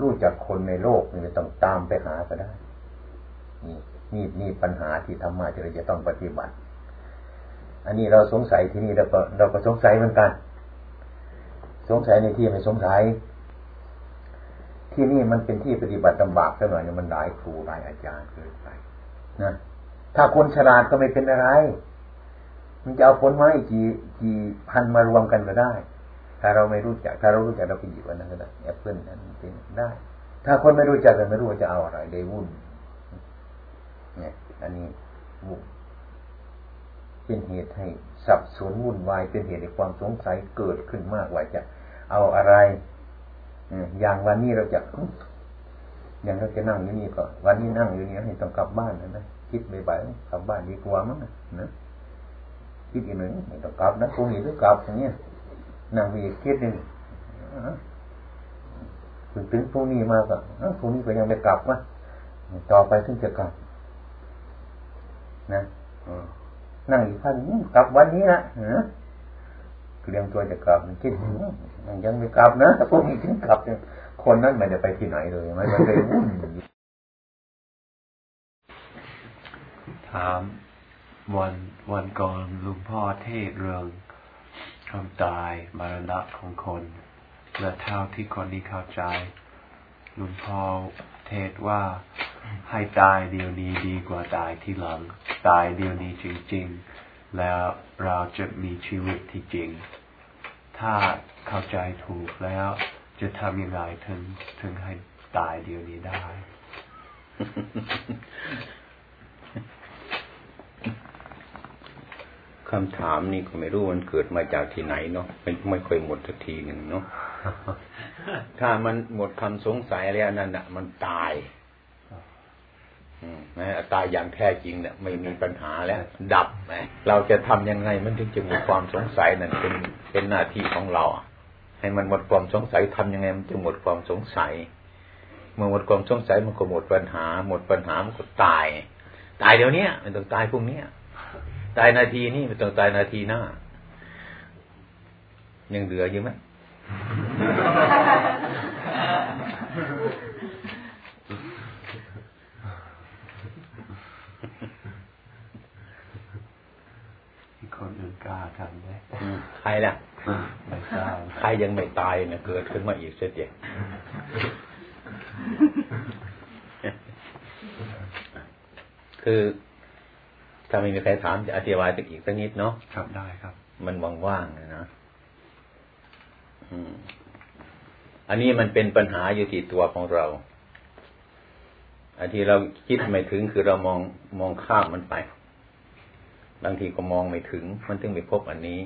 รู้จักคนในโลกนี่ต้องตามไปหาก็ได้ นี่นี่นี่ปัญหาที่ธรรมะที่เราจะต้องปฏิบัติ อันนี้เราสงสัยที่นี่เราก็เราก็สงสัยเหมือนกัน สงสัยในที่ไม่สงสัย ที่นี่มันเป็นที่ปฏิบัติลำบากซะหน่อยเนี่ยมันหลายครูหลายอาจารย์เกินไปนะถ้าคนฉลาดก็ไม่เป็นอะไร มันจะเอาผลไม้กี่กี่พันมารวมกันก็ได้ ถ้าเราไม่รู้จัก ถ้าเรารู้จักเราไปหยิบอันนั้นก็ได้แอปเปิลนั้นเป็นได้ ถ้าคนไม่รู้จักก็ไม่รู้ว่าจะเอาอะไรได้วุ่นเนี่ย อันนี้วุ่นเป็นเหตุให้สับสนวุ่นวาย เป็นเหตุให้ความสงสัยเกิดขึ้นมากว่าจะเอาอะไรอย่างวันนี้เราจะอย่างเราจะนั่งอยู่นี่ก็ วันนี้นั่งอยู่นี่ให้ต้องกลับบ้านนะคิดบ่ายๆกลับบ้านดีกว่ามั้งนะคิดอีกหนึ่งต้องกลับนะคงอีกต้องกลับอย่างเงี้ย นั่งไปอีกคิดหนึ่งถึงถึงพรุ่งนี้มาก็พรุ่งนี้ก็ยังไม่กลับวะต่อไปถึงจะกลับ นะนั่งอีกท่านกลับวันนี้นะเรียงตัวจะกลับคิดยังไม่กลับนะพรุ่งนี้ถึงกลับคนนั้นไม่ได้ไปที่ไหนเลยไม่ไปวุ่นถามวันวันก่อนลุงพ่อเทศเรื่อง ความตายมรณะของคนและเท่าที่คนนี้เข้าใจลุงพ่อเทศว่าให้ตายเดียวนี้ดีกว่าตายที่หลัง ตายเดียวนี้จริง ๆ แล้วเราจะมีชีวิตที่จริง ถ้าเข้าใจถูกแล้วจะทำยังไงถึงถึงให้ตายเดียวนี้ได้ คำถามนี่ก็ไม่รู้มันเกิดมาจากที่ไหนเนาะมันไม่ค่อยหมดสักทีหนึ่งเนาะถ้ามันหมดคำสงสัยแล้วนั่นน่ะ มันตายนะตายอย่างแท้จริงเนี่ยไม่มีปัญหาแล้ว ดับไหมเราจะทำยังไงมันถึงจะหมดความสงสัยนั่นเป็นเป็นหน้าที่ของเราให้มันหมดความสงสัยทำยังไงมันจะหมดความสงสัย เมื่อหมดความสงสัยมันก็หมดปัญหา หมดปัญหามันก็ตาย ตายเดี๋ยวนี้มันต้องตายพรุ่งนี้ ตายนาทีนี้มันต้องตายนาทีหน้า ยังเหลืออยู่ไหมคนอื่นกล้าทำได้ใครล่ะไม่ทราบใครยังไม่ตายเนี่ยเกิดขึ้นมาอีกเสียเดียวคือ ถ้าไม่มีใครถามจะอธิบายสักอีกสักนิดเนาะครับได้ครับ มันว่างๆนะอันนี้มันเป็นปัญหาอยู่ที่ตัวของเรา อันที่เราคิดไม่ถึงคือเรามองมองข้ามมันไป บางทีก็มองไม่ถึง มันถึงไม่พบอันนี้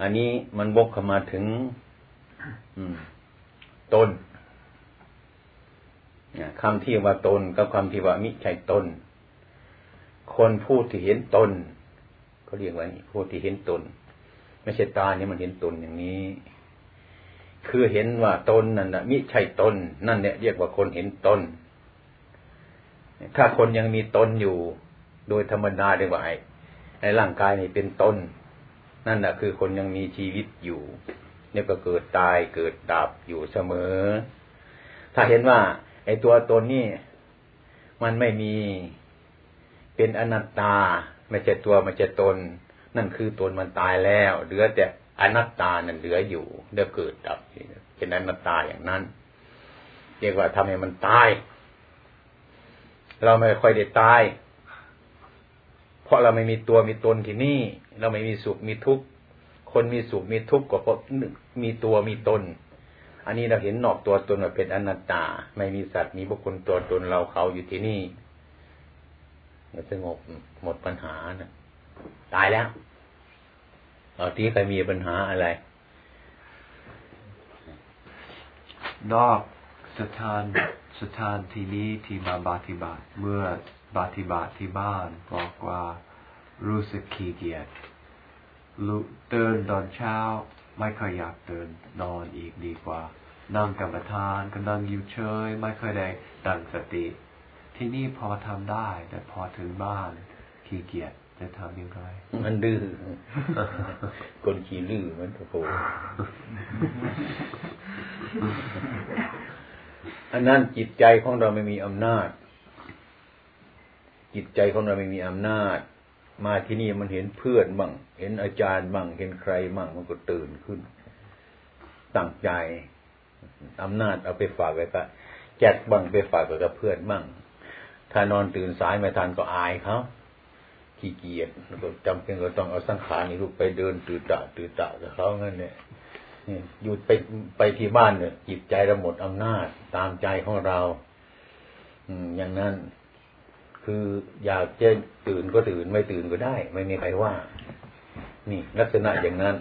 อันนี้มันบกเข้ามาถึงต้น คำที่ว่าตนกับคำที่ว่ามิใช่ตน คนพูดที่เห็นตนเขาเรียกว่าพูดที่เห็นตน ไม่ใช่ตาเนี่ยมันเห็นตนอย่างนี้ คือเห็นว่าตนนั่นนะมิใช่ตน นั่นเนี่ยเรียกว่าคนเห็นตน ถ้าคนยังมีตนอยู่ โดยธรรมดาเรียกว่าไอ้ร่างกายนี่เป็นตนนั่นแหะคือคนยังมีชีวิตอยู่ เนี่ยก็เกิดตายเกิดดับอยู่เสมอ ถ้าเห็นว่า ไอ้ตัวตนนี่มันไม่มีเป็นอนัตตา ไม่ใช่ตัวไม่ใช่ตน นั่นคือตนมันตายแล้ว เหลือแต่อนัตตานั่นเหลืออยู่เดี๋ยวเกิดดับเป็นอนัตตาอย่างนั้นเรียกว่าทำให้มันตาย เราไม่ค่อยได้ตาย เพราะเราไม่มีตัวมีตนที่นี่ เราไม่มีสุขมีทุกข์คนมีสุขมีทุกข์ก็เพราะมีตัวมีตน อันนี้เราเห็นนอกตัวตนว่าเป็นอนัตตา ไม่มีสัตว์มีบุคคลตัวตนเราเขาอยู่ที่นี่จะสงบหมดปัญหานะตายแล้วตอนที่ใครมีปัญหาอะไร นอกสถานสถานที่นี้ที่มาบาติบาตเมื่อบาติบาตที่บ้านบอกว่ารู้สึกขี้เกียจลุเตือนตอนเช้า ไม่ค่อยอยากเตือนนอนอีกดีกว่า นั่งกรรมฐานก็นั่งอยู่เฉยไม่เคยได้ตั้งสติ ที่นี่พอทำได้ แต่พอถึงบ้านขี้เกียจจะทำยังไงมันดื้อคนขี้ลื้อมันโอ้โหอันนั้นจิตใจของเราไม่มีอำนาจ จิตใจของเราไม่มีอำนาจ มาที่นี่มันเห็นเพื่อนบ้างเห็นอาจารย์บ้างเห็นใครบ้างมันก็ตื่นขึ้นตั้งใจ อำนาจเอาไปฝากไว้กับแจกบ้างไปฝากไว้กับเพื่อนบ้าง ถ้านอนตื่นสายไม่ทันก็อายเขาขี้เกียจก็จำเป็นก็ต้องเอาสังขารนี่ลูกไปเดินตื่นตะตื่นตะกับเขางั้นเนี่ยอยู่ไปไปที่บ้านเนี่ยจิตใจเราหมดอำนาจตามใจของเรา อืม อย่างนั้น คืออยากจะตื่นก็ตื่นไม่ตื่นก็ได้ ไม่มีใครว่า นี่ ลักษณะอย่างนั้น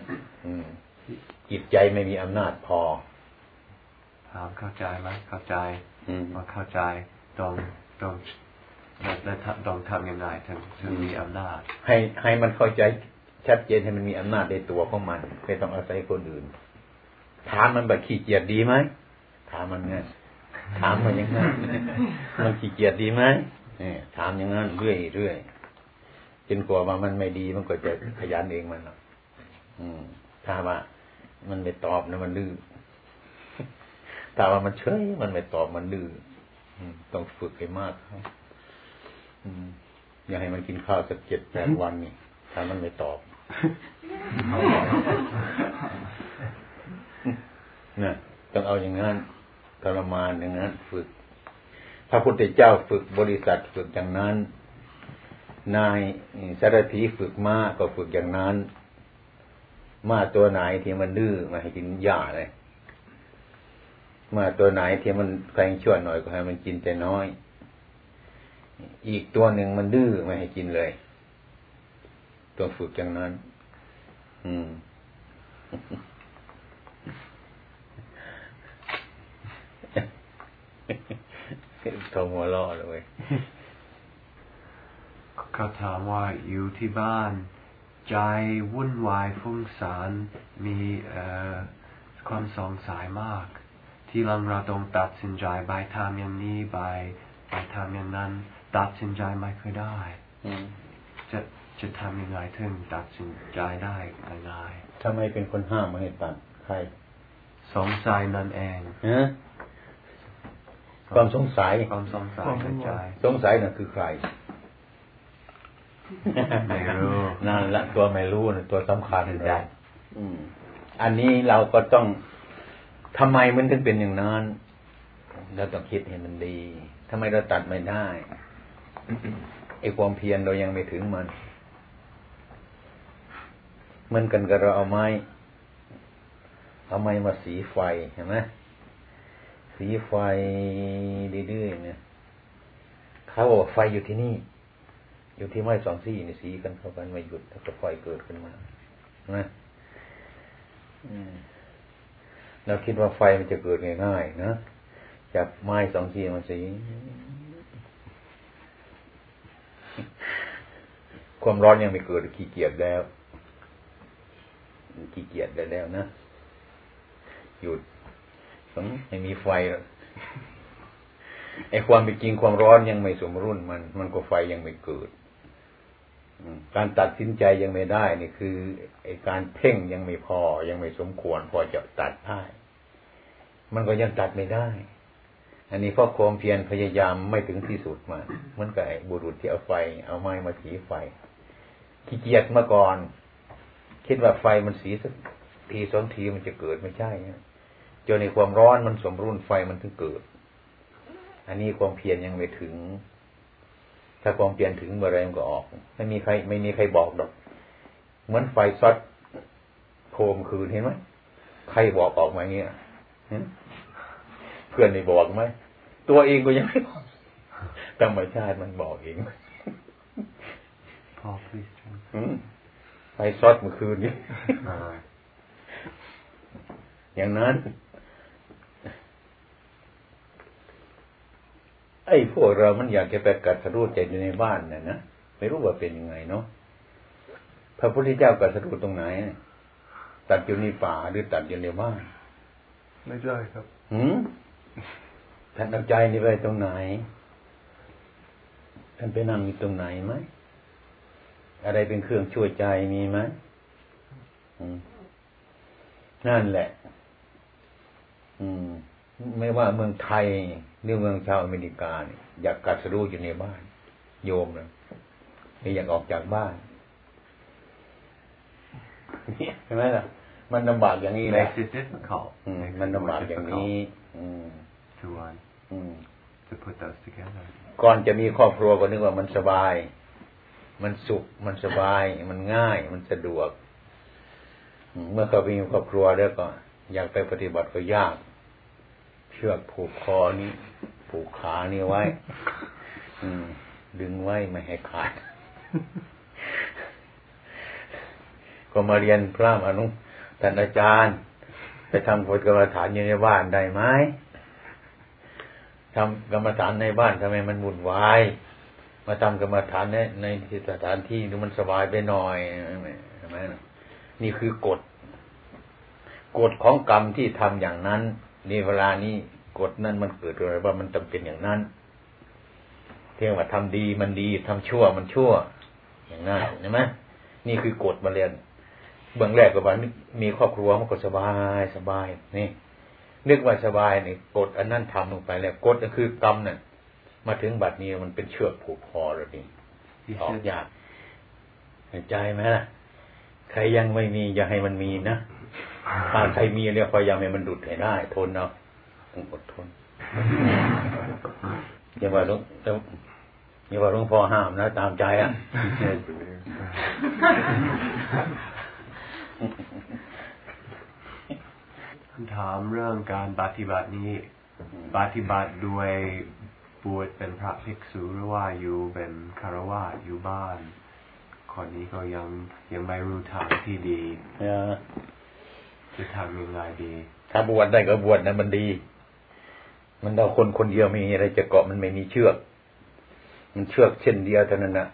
อืม จิตใจไม่มีอำนาจพอามเข้าใจไหมเข้าใจว่าเข้าใจต้องต้องและต้องทำยังไงถึงถึงมีอำนาจ ให้ให้มันเข้าใจชัดเจนให้มันมีอำนาจในตัวของมันไม่ต้องอาศัยคนอื่น ถามมันแบบขี้เกียจดีไหมถามมันเนี่ยถามมันอย่างนั้นมันขี้เกียจดีไหมเนี่ยถามอย่างนั้นเรื่อยเรื่อยจนกลัวว่ามันไม่ดีมันก็จะขยันเองมันหรอกอืมถ้าว่า มันไม่ตอบนะมันดื้อ ถ้าว่ามันเฉยมันไม่ตอบมันดื้อต้องฝึกให้มากครับอย่าให้มันกินข้าวสักเจ็ดแปดวันนี่ถ้ามันไม่ตอบนะต้องเอาอย่างนั้นทรมานอย่างนั้น ฝึก พระพุทธเจ้าฝึกบริษัทฝึกอย่างนั้น นายสารถีฝึกม้าก็ฝึกอย่างนั้น ม้าตัวไหนที่มันดื้อมาให้กินหญ้าเลย มาตัวไหนที่มันแรงชั่วหน่อยก็ให้มันกินแต่น้อย อีกตัวหนึ่งมันดื้อไม่ให้กินเลย ตัวฝึกอย่างนั้น อืมทงหัวล่อเลยเขาถามว่าอยู่ที่บ้าน ใจวุ่นวายฟุ้งซ่านมีความสงสัยมาก ที่หลังเราต้องตัดสินใจไปทำอย่างนี้ไปไปทำอย่างนั้น ตัดสินใจไม่เคยได้อืมจะจะทำยังไงถึงตัดสินใจได้ง่ายทำไมเป็นคนห้ามไม่ให้ตัดใครๆสงสัยนั่นเองฮะความสงสัยความสงสัยในใจสงสัยน่ะคือใครไม่รู้นั่นละตัวไม่รู้นะตัวสำคัญใช่เลยอืมอันนี้เราก็ต้อง ทำไมมันถึงเป็นอย่างนั้นเราต้องคิดให้มันดีทำไมเราตัดไม่ได้ไอ้ความเพียรเรายังไม่ถึงมันเหมือนกันกับเราเอาไม้ เอาไม้มาสีไฟเห็นไหมสีไฟดื้อๆเนี่ยเขาบอกไฟอยู่ที่นี่ อยู่ที่ไม้สองซี่นี่สีกันเข้ากันไม่หยุดแล้วก็ไฟเกิดขึ้นมานไหมอืม เราคิดว่าไฟมันจะเกิดง่ายๆนะจากไม้สองซี่มาสีความร้อนยังไม่เกิดขี้เกียจแล้วขี้เกียจได้แล้วนะหยุดไม่มีไฟไอ้ความเป็นจริงความร้อนยังไม่สมรุ่นมัน มันก็ไฟยังไม่เกิด การตัดสินใจยังไม่ได้นี่คือไอการเพ่งยังไม่พอยังไม่สมควร พอจะตัดได้มันก็ยังตัดไม่ได้ อันนี้เพราะความเพียรพยายามไม่ถึงที่สุดมาเหมือนกับบุรุษที่เอาไฟ เอาไม้มาสีไฟขี้เกียจมาก่อน คิดว่าไฟมันสีสักทีสองทีมันจะเกิดไม่ใช่จนในความร้อนมันสมรุ่นไฟมันถึงเกิด อันนี้ความเพียรยังไม่ถึง ถ้าความเพียรถึงเมื่อไรมันก็ออก ไม่มีใคร ไม่มีใครบอกดอก เหมือนไฟซอดโคมคืนเห็นไหมใครบอกออกมาเงี้ยหึเพื่อนไม่บอกไหมตัวเองก็ยังไม่บอกธรรมชาติมันบอกเองพอ please อืมไฟซอดเมื่อคืนนี้อ่าอย่างนั้น ไอ้พวกเรามันอยากจะไปกัดสรู้ใจอยู่ในบ้านน่ะนะไม่รู้ว่าเป็นยังไงเนาะพระพุทธเจ้ากัดสรู้ตรงไหน ตัดอยู่ในป่าหรือตัดอยู่ในบ้านไม่ได้ครับหืมท่านเอาใจนี่ไปตรงไหนท่านไปนั่งอยู่ตรงไหนไหมอะไรเป็นเครื่องช่วยใจมีไหมอืมนั่นแหละ อืม ไม่ว่าเมืองไทยหรือเมืองชาวอเมริกาเนี่ยอยากกัดสรู้อยู่ในบ้าน โยมนะไม่อยากออกจากบ้านเนี่ยเห็นไหมล่ะ มันลำบากอย่างนี้แหละ makes it difficult อืมมันลำบากอย่างนี้ อืม to uh, อืม to put those together ก่อนจะมีครอบครัวก็นึกว่ามันสบาย มันสุข มันสบาย มันง่าย มันสะดวกอืมเมื่อเขาไปมีครอบครัวแล้วก็ อยากไปปฏิบัติก็ยาก เชือกผูกคอนี้ผูกขานี่ไว้ อืม ดึงไว้ไม่ให้ขาด ก็มาเรียนพระอนุท่านอาจารย์ ไปทำกฎกรรมฐานอยู่ในบ้านได้ไหมทำกรรมฐานในบ้านทำไมมันวุ่นวาย มาทำกรรมฐานในในสถานที่ดูมันสบายไปหน่อยใช่ไหมนี่คือกฎกฎของกรรมที่ทำอย่างนั้น นเวลานี้กฎนั้นมันเกิดอะไรว่ามันจำเป็นอย่างนั้นเที่ยงว่าทำดีมันดีทำชั่วมันชั่ว อย่างนั้นใช่ไหมนี่คือกฎมาเรียนเบื้องแรกก็ว่ามีครอบครัวมันก็สบายสบายนี่นึกว่าสบายนี่กดอันนั้นทำลงไปแล้วกดก็คือกรรมนั่นมาถึงบัดนี้มันเป็นเชือกผูกคอแล้วนี่ you ออก should ยากเห็นใจไหมล่ะใครยังไม่มีอย่าให้มันมีนะ ถ้าใครมีเนี่ยพยายามให้มันดุดให้ได้ ทนเอาต้องอดทนอย่าว่าหลุงอย่าว่าหลุงพ่อห้ามนะ ตามใจอะถามเรื่องการปฏิบัตินี้ ปฏิบัติด้วยบวชเป็นพระภิกษุหรือว่าอยู่เป็นคารวะอยู่บ้านคนนี้ก็ยังยังไม่รู้ทางที่ดี จะทำยังไงดี ถ้าบวชได้ก็บวชนะมันดี มันเอาคนคนเดียวไม่มีอะไรจะเกาะมันไม่มีเชือก มันเชือกเส้นเดียวเท่านั้นนะ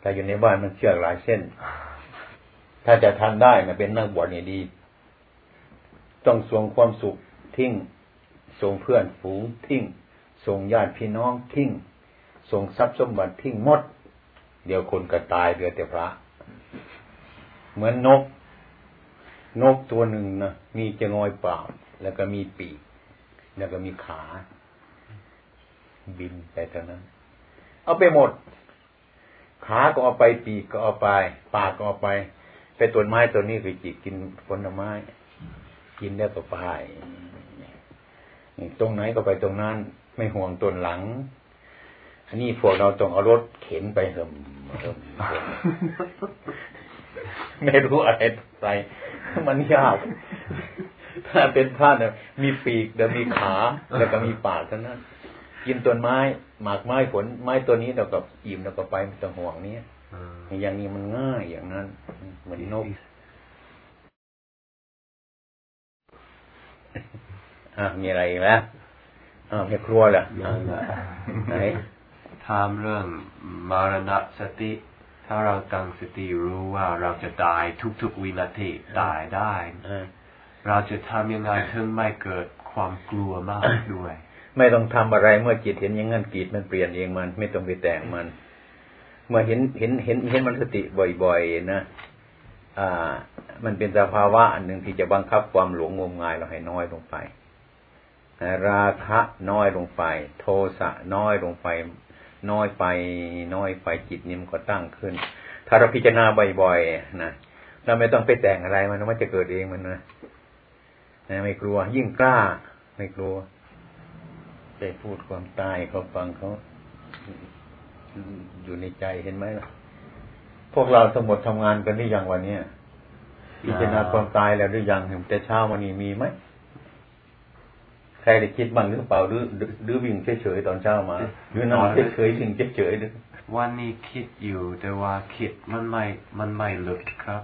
แต่อยู่ในบ้านมันเชือกหลายเส้น ถ้าจะทันได้นะเป็นนักบวชเนี่ยดี ต้องสวงความสุขทิ้งส่งเพื่อนฝูงทิ้งส่งญาติพี่น้องทิ้งส่งทรัพย์สมบัติทิ้งหมด เดี๋ยวคนก็ตายเหลือแต่พระ เหมือนนก นกตัวหนึ่งนะมีจะงอยปล่าแล้วก็มีปีก แล้วก็มีขา บินไปเท่านั้น เอาไปหมด ขาก็เอาไปปีกก็เอาไป ปากก็เอาไป ไปต้นไม้ตัวนี้คือจิกกินผลไม้ กินแล้วก็ไปตรงไหนก็ไปตรงนั้น ไม่ห่วงต้นหลัง อันนี้พวกเราต้องเอารถเข็นไปเหิมเหิมไม่รู้อะไร ไปมันยาก ถ้าเป็นพระเนี่ยมีปีกแล้วมีขาแล้วก็มีปากเท่านั้นกินต้นไม้หมากไม้ผลไม้ตัวนี้เราก็อิ่มเราก็ไปไม่ต้องห่วงนี้อย่างนี้มันง่ายอย่างนั้น เหมือนนกอะมีอะไรอีกไหมอ่ามีครัวแหละไหนถามเรื่องมรณะสติ ถ้าเราตั้งสติรู้ว่าเราจะตายทุกๆวินาทีตายได้เราจะทำยังไงถึงไม่เกิดความกลัวมากด้วย ไม่ต้องทำอะไรเมื่อจิตเห็นอย่างนั้นจิตมันเปลี่ยนเองมัน ไม่ต้องไปแต่งมัน เมื่อเห็นเห็นเห็นเห็นมันสติบ่อยๆนะอ่า มันเป็นสภาวะอันหนึ่งที่จะบังคับความหลงงมงายเราให้น้อยลงไปราคะน้อยลงไป โทสะน้อยลงไป น้อยไปน้อยไปจิตนี้มันก็ตั้งขึ้น ถ้าเราพิจารณาบ่อยๆนะเราไม่ต้องไปแต่งอะไรมันมันจะเกิดเองมันนะไม่กลัว ยิ่งกล้า ไม่กลัวไปพูดความตายเขาฟังเขาอยู่ในใจเห็นไหมล่ะ พวกเราทั้งหมดทำงานกันหรือยังวันนี้พิจารณาความตายแล้วหรือยังแต่เช้าวันนี้มีไหม ใครได้คิดบ้างหรือเปล่าหรือหรือวิ่งเฉยๆตอนเช้ามา หรือนอนเฉยๆวิ่งเฉยๆหรือวันนี้คิดอยู่แต่ว่าคิดมันไม่มันไม่ลึกครับ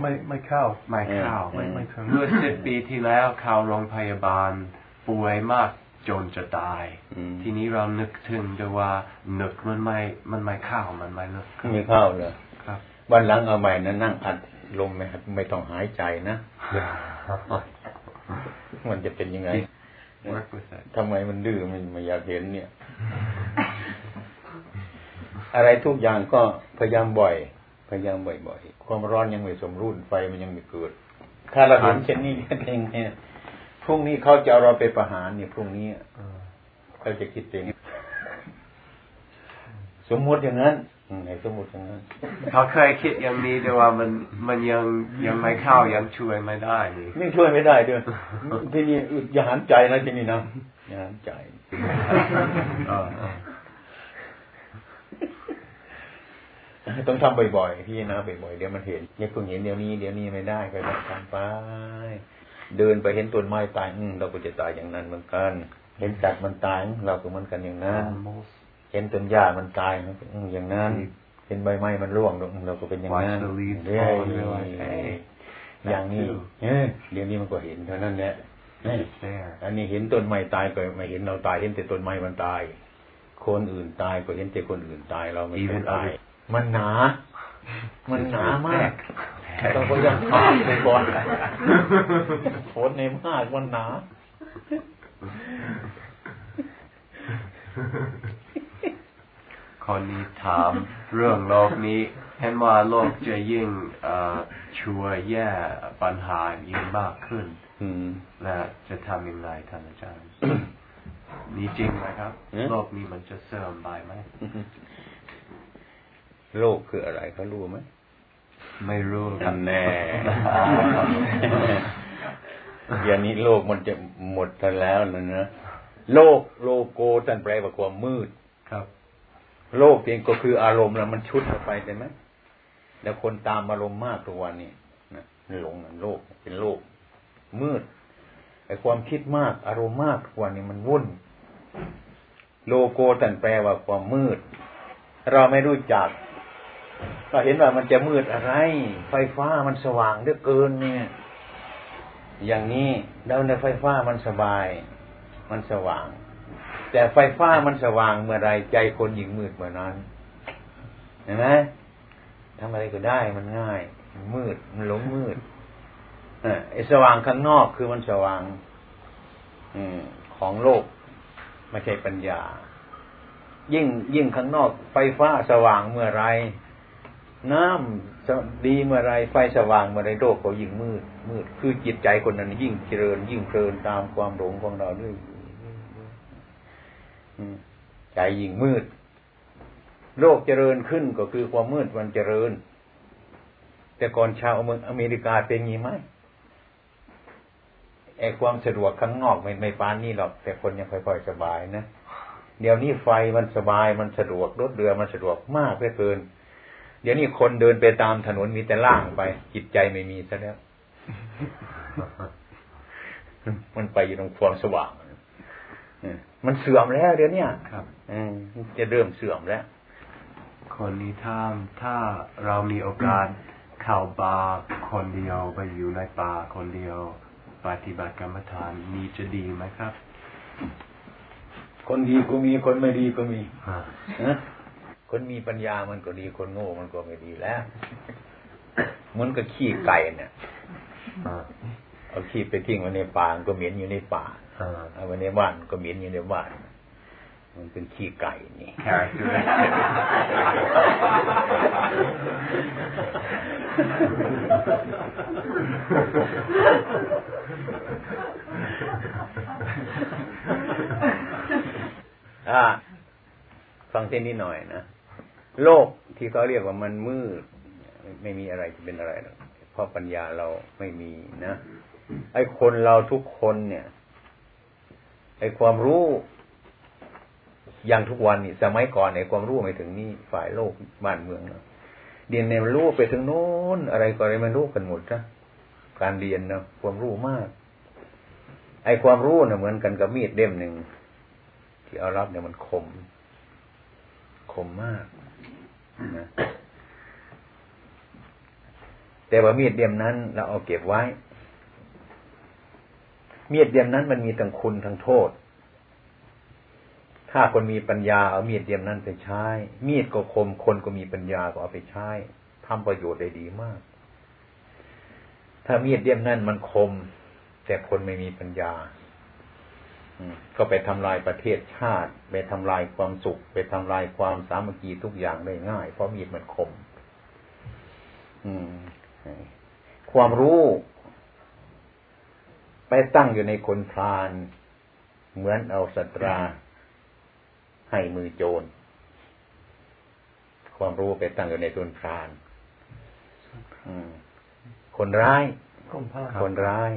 ไม่ไม่เข้าไม่เข้าไม่ไม่ถึงเมื่อสิบปีที่แล้วเข้าโรงพยาบาลป่วยมากจนจะตาย ทีนี้เรานึกถึงแต่ว่านึกมันไม่มันไม่เข้ามันไม่ลึกไม่เข้าเลยครับ วันหลังเอาใหม่นะนั่งอัดลมไม่ไม่ต้องหายใจนะมันจะเป็นยังไง work with it ทำไมมันดื้อมันไม่อยากเห็นเนี่ย อะไรทุกอย่างก็พยายามบ่อย พยายามบ่อยๆ ความร้อนยังไม่สมรุ่นไฟมันยังไม่เกิด ถ้าเราเห็นเช่นนี้เองเนี่ยพรุ่งนี้เขาจะเอาเราไปประหารเนี่ยพรุ่งนี้เขาจะคิดเองสมมติอย่างนั้น ไหนสมมติอย่างนั้นเขาเคยคิดอย่างนี้แต่ว่ามันมันยังยังไม่เข้ายังช่วยไม่ได้นี่ช่วยไม่ได้ด้วยที่นี่อย่าหันใจนะที่นี่นะอย่าหันใจต้องทำบ่อยๆพี่นะบ่อยๆเดี๋ยวมันเห็นอย่าเพิ่งเห็นเดี๋ยวนี้เดี๋ยวนี้ไม่ได้ไปทำไปเดินไปเห็นต้นไม้ตายอืเราก็จะตายอย่างนั้นเหมือนกัน เห็นสัตว์มันตายเราก็เหมือนกันอย่างนั้น เห็นต้นหญ้ามันตายมันก็อย่างนั้น เห็นใบไม้มันร่วงเราก็เป็นอย่างนั้น Watch the leaves เรื่อย fall and realize, hey, อย่างนี้ too. เอ้ยเดี๋ยวนี้มันก็เห็นเท่านั้นแหละ It's there อันนี้เห็นต้นไม้ตายก็ไม่เห็นเราตาย เห็นแต่ต้นไม้มันตาย คนอื่นตายก็เห็นแต่คนอื่นตายเราไม่เคย Even ตาย others มันหนา มันหนามากต้องพยายามข้ามไปก่อนโพสในมากมันหนา คนนี้ถามเรื่องโลกนี้เห็นว่าโลกจะยิ่งเอ่อช่วยแย่ปัญหายิ่งมากขึ้นอืมและจะทำยังไงท่านอาจารย์นี่จริงไหมครับเอ๊ะโลกนี้มันจะเสื่อมไปไหมโลกคืออะไรเขารู้ไหมไม่รู้คอัรับนแน่อย่างนี้โลกมันจะหมดไปแล้วนะนะโลกโลโกท่านแปลว่าความมืดครับ โลกเองก็คืออารมณ์แล้วมันชุดออกไปใช่ไหมแล้วคนตามอารมณ์มากทุกวันนี้นะหลงโลกเป็นโลก มืดไอ้ความคิดมากอารมณ์มากทุกวันนี้มันวุ่น โลโก้ตันแปลว่าความมืด เราไม่รู้จักก็เห็นว่ามันจะมืดอะไร ไฟฟ้ามันสว่างเหลือเกินเนี่ย อย่างนี้แล้วในไฟฟ้ามันสบาย มันสว่าง แต่ไฟฟ้ามันสว่างเมื่อไรใจคนยิ่งมืดเมื่อนั้นเห็นไหมทำอะไรก็ได้มันง่าย มันมืด มันหลงมืดเออไอ้สว่างข้างนอกคือมันสว่าง อืมของโลกไม่ใช่ปัญญา ยิ่งยิ่งข้างนอก ไฟฟ้าสว่างเมื่อไรน้ำดีเมื่อไรไฟสว่างเมื่อไรโลกก็ยิ่งมืด มืด คือจิตใจคนนั้นยิ่งเจริญ ยิ่งเพลินตามความหลงของเราด้วย ใจยิ่งมืด โลกเจริญขึ้นก็คือความมืดมันเจริญ แต่ก่อนชาวเมืองอเมริกาเป็นงี้ไหมไอ้ความสะดวกข้างนอกไม่ไม่ปานนี่หรอก แต่คนยังค่อยๆสบายนะเดี๋ยวนี้ไฟมันสบายมันสะดวกรถเรือมันสะดวกมากเหลือเกิน เดี๋ยวนี้คนเดินไปตามถนนมีแต่ล่างไป จิตใจไม่มีซะแล้วมันไปอยู่ตรงความสว่าง มันเสื่อมแล้วเดี๋ยวนี้ครับจะเริ่มเสื่อมแล้ว คนนี้ถ้าถ้าเรามีโอกาสเข้าบาคนเดียวไปอยู่ในป่าคนเดียว ปฏิบัติกรรมฐานมีจะดีไหมครับ คนดีก็มีคนไม่ดีก็มีคนมีปัญญามันก็ดีคนโง่มันก็ไม่ดีแล้วมันก็ขี้ไก่เนี่ยเอาขี้ไปทิ้งไว้ในป่าก็เหม็นอยู่ในป่า เอาไว้ในบ้านก็เหม็นอยู่ในบ้าน มันเป็นขี้ไก่นี่ฟังเส้นนี้หน่อยนะโลกที่เขาเรียกว่ามันมืด ไม่มีอะไรจะเป็นอะไรเพราะปัญญาเราไม่มีนะไอ้คนเราทุกคนเนี่ย ไอ้ความรู้อย่างทุกวันนี่สมัยก่อนไอ้ความรู้ไม่ถึงนี่ฝ่ายโลกบ้านเมืองเนาะเรียนในรู้ไปถึงโน้นอะไรก็อะไรมันรู้กันหมดนะการเรียนเนาะความรู้มาก ไอ้ความรู้เนี่ยเหมือนกันกับมีดเล่มหนึ่งที่เอารับเนี่ยมันคม คมมากนะแต่ว่ามีดเดียมนั้นเราเอาเก็บไว้ มีดเดียมนั้นมันมีทั้งคุณทั้งโทษ ถ้าคนมีปัญญาเอามีดเดียมนั้นไปใช้ มีดก็คมคนก็มีปัญญาก็เอาไปใช้ทำประโยชน์ได้ดีมาก ถ้ามีดเดียมนั้นมันคม แต่คนไม่มีปัญญาก็ไปทำลายประเทศชาติ ไปทำลายความสุข ไปทำลายความสามัคคีทุกอย่างได้ง่าย เพราะมีดมันคม อืม ความรู้ ไปตั้งอยู่ในคนพราน เหมือนเอาสตรา ให้มือโจร ความรู้ไปตั้งอยู่ในคนพรานคนร้าย คนร้าย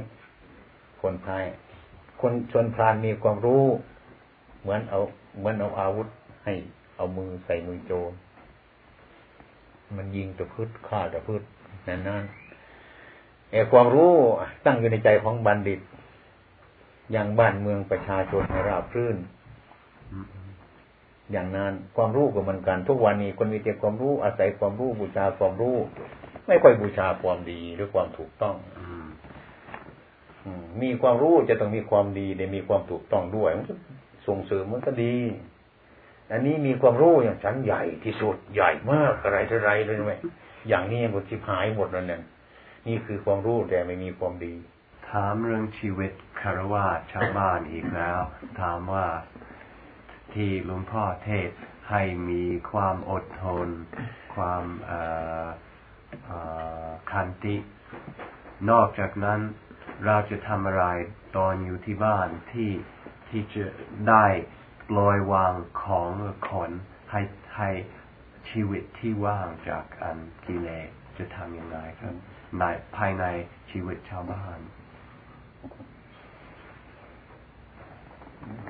คนพาย คนชนพรานมีความรู้ เหมือนเอาเหมือนเอาอาวุธให้เอามือใส่มือโจร มันยิงตะพืชฆ่าตะพืชนั่นนั่นไอ้ ความรู้ตั้งอยู่ในใจของบัณฑิต อย่างบ้านเมืองประชาชนให้ราบรื่น อย่างนั้นความรู้ก็เหมือนกัน ทุกวันนี้คนมีแต่ความรู้อาศัยความรู้บูชาความรู้ไม่ค่อยบูชาความดีหรือความถูกต้องมีความรู้จะต้องมีความดีได้มีความถูกต้องด้วยมันส่งเสริมมันก็ดี อันนี้มีความรู้อย่างชั้นใหญ่ที่สุดใหญ่มากอะไรจะไรเลยไหมอย่างนี้หมดทิพหายหมดแล้วเนี่ย นี่คือความรู้แต่ไม่มีความดี ถามเรื่องชีวิตคารวะชาวบ้านอีกแล้ว ถามว่าที่หลวงพ่อเทศให้มีความอดทน ความคันติ นอกจากนั้นเราจะทำอะไรตอนอยู่ที่บ้านที่ที่จะได้ปล่อยวางของคนให้ให้ชีวิตที่ว่างจากอันกิเลสจะทำยังไงครับ ในภายในชีวิตชาวบ้าน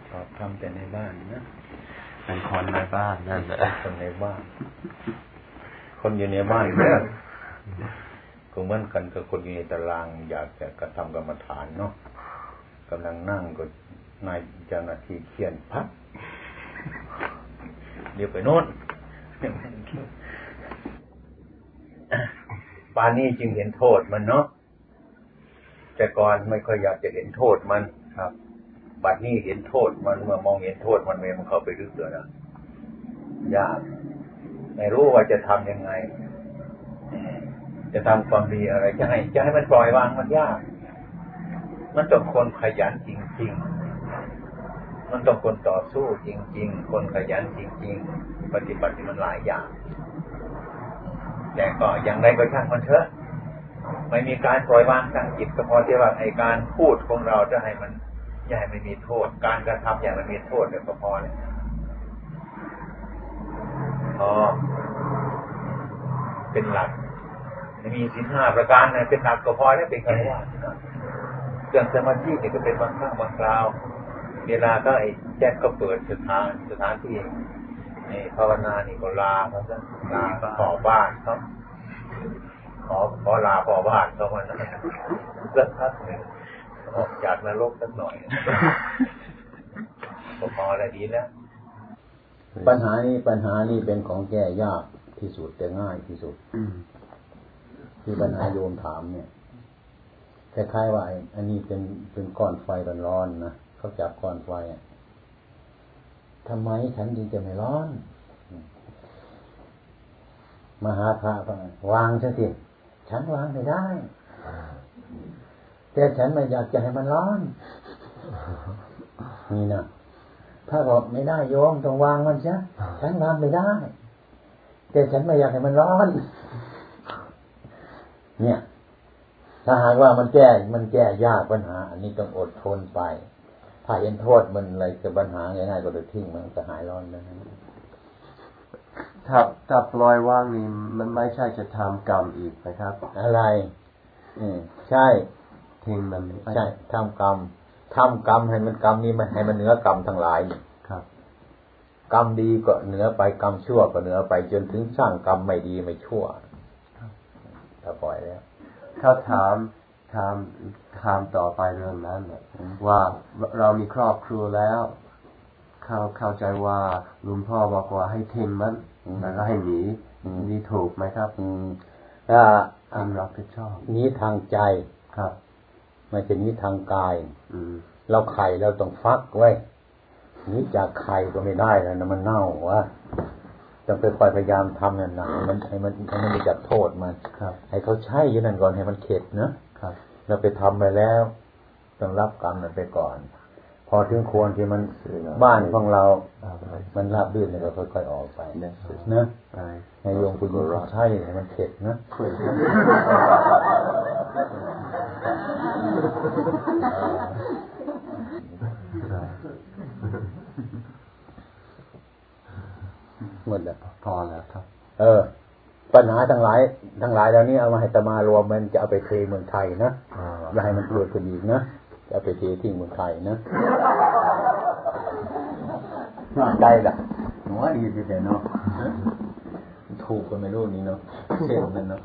ชอบทำแต่ในบ้านนะเป็นคนในบ้านนั่นแหละคนในบ้าน คนอยู่ในบ้านเนี่ยก็เหมือนกันกับคนอยู่ในตาราง อยากจะกระทำกรรมฐานเนาะกำลังนั่งก็นายเจ้าหน้าที่เขียนพักเดี๋ยวไปโน่น ปานนี้จึงเห็นโทษมันเนาะแต่ก่อนไม่ค่อยอยากจะเห็นโทษมันครับ บัดนี้เห็นโทษมันเมื่อมองเห็นโทษมันเมมันเข้าไปลึกเลยนะยากไม่รู้ว่าจะทำยังไง จะทำความดีอะไรจะให้จะให้มันปล่อยวางมันยาก มันต้องคนขยันจริง ๆ มันต้องคนต่อสู้จริง ๆ คนขยันจริง ๆ ปฏิบัติมันหลายอย่าง แต่ก็อย่างไรก็ช่างมันเถอะไม่มีการปล่อยวางทางจิตก็พอที่ว่าไอการพูดของเราจะให้มันอย่าให้มันมีโทษ การกระทำอย่างมันมีโทษเดี๋ยก็พอเลยพอเป็นหลักมีสินห้าประการนะเป็นหลักก็พอแล้วเป็นการว่าเครื่องสมาธิเนี่ยก็เป็นบางครั้งบางคราว เวลาก็ไอ้แจ็คก็เปิดสถานสถานที่ นี่ภาวนานี่ก็ลาเขาซะลาขอบ้านเขาขอขอลาขอบ้านเขามานะสักพักหนึ่งออกจากนรกสักหน่อยก็พอแล้วดีแล้วปัญหานี้ปัญหานี้เป็นของแก้ยากที่สุดแต่ง่ายที่สุดอืมที่ปัญหาโยมถามเนี่ยคล้ายๆว่าอันนี้เป็นเป็นก้อนไฟร้อนๆนะเขาจับก้อนไฟอะ ทำไมฉันจึงจะไม่ร้อนมหาพระวางซะสิฉันวางไม่ได้แต่ฉันไม่อยากจะให้มันร้อน นี่นะถ้าบอกไม่ได้โยมต้องวางมันซะฉันวางไม่ได้ แต่ฉันไม่อยากให้มันร้อน เนี่ย ถ้าหากว่ามันแก้มันแก้ยากปัญหา อันนี้ต้องอดทนไป ถ้าเห็นโทษมันอะไรจะปัญหาง่ายๆก็จะทิ้งมันก็หายร้อนแล้วนะถ้าถ้าปล่อยวางนี่มันไม่ใช่จะทำกรรมอีกนะครับ อะไร อืมใช่ทิ้งมันไปใช่ทำกรรมทำกรรมให้มันกรรมนี้มันให้มันเหนือกรรมทั้งหลายนี่ครับ กรรมดีก็เหนือไปกรรมชั่วก็เหนือไปจนถึงสร้างกรรมไม่ดีไม่ชั่วถ้าปล่อยแล้วเขาถาม ถามถามต่อไปเรื่องนั้นน่ะว่าเรามีครอบครัวแล้วเขาเข้าใจว่าลุงพ่อบอกว่าให้ทิ้งมันอืมแล้วก็ให้หนีอืมนี่ถูกไหมครับ อืมถ้าอันรับผิดชอบนี้ทางใจครับไม่ใช่นี้ทางกาย อืมเราไข่เราต้องฟักไว้นี้จากไข่ก็ไม่ได้แล้วนะมันเน่าวะต้องไปคอยพยายามทำนั่นนะให้มันให้มันให้มันได้จับโทษมันครับให้เขาใช้อยู่นั่นก่อนให้มันเข็ดนะครับ เราไปทำไปแล้วต้องรับกรรมมันไปก่อน พอถึงควรที่มันบ้านของเรา มันราบรื่นเนี่ยก็ค่อยๆออกไปนะไปให้โยมผู้หญิงเขาใช้ให้มันเข็ดนะคุยกันหมดแล้วพอแล้วครับ เออ ปัญหาทั้งหลาย ทั้งหลายเหล่านี้เอามาให้ตมารวมมันจะเอาไปเทเมืองไทยนะอย่าให้มันเกิดขึ้นอีกนะจะเอาไปเททิ้งเมืองไทยนะได้ละหัวดีสิแต่เนาะถูกก็ไม่รู้นี่เนาะเส้นมันเนาะ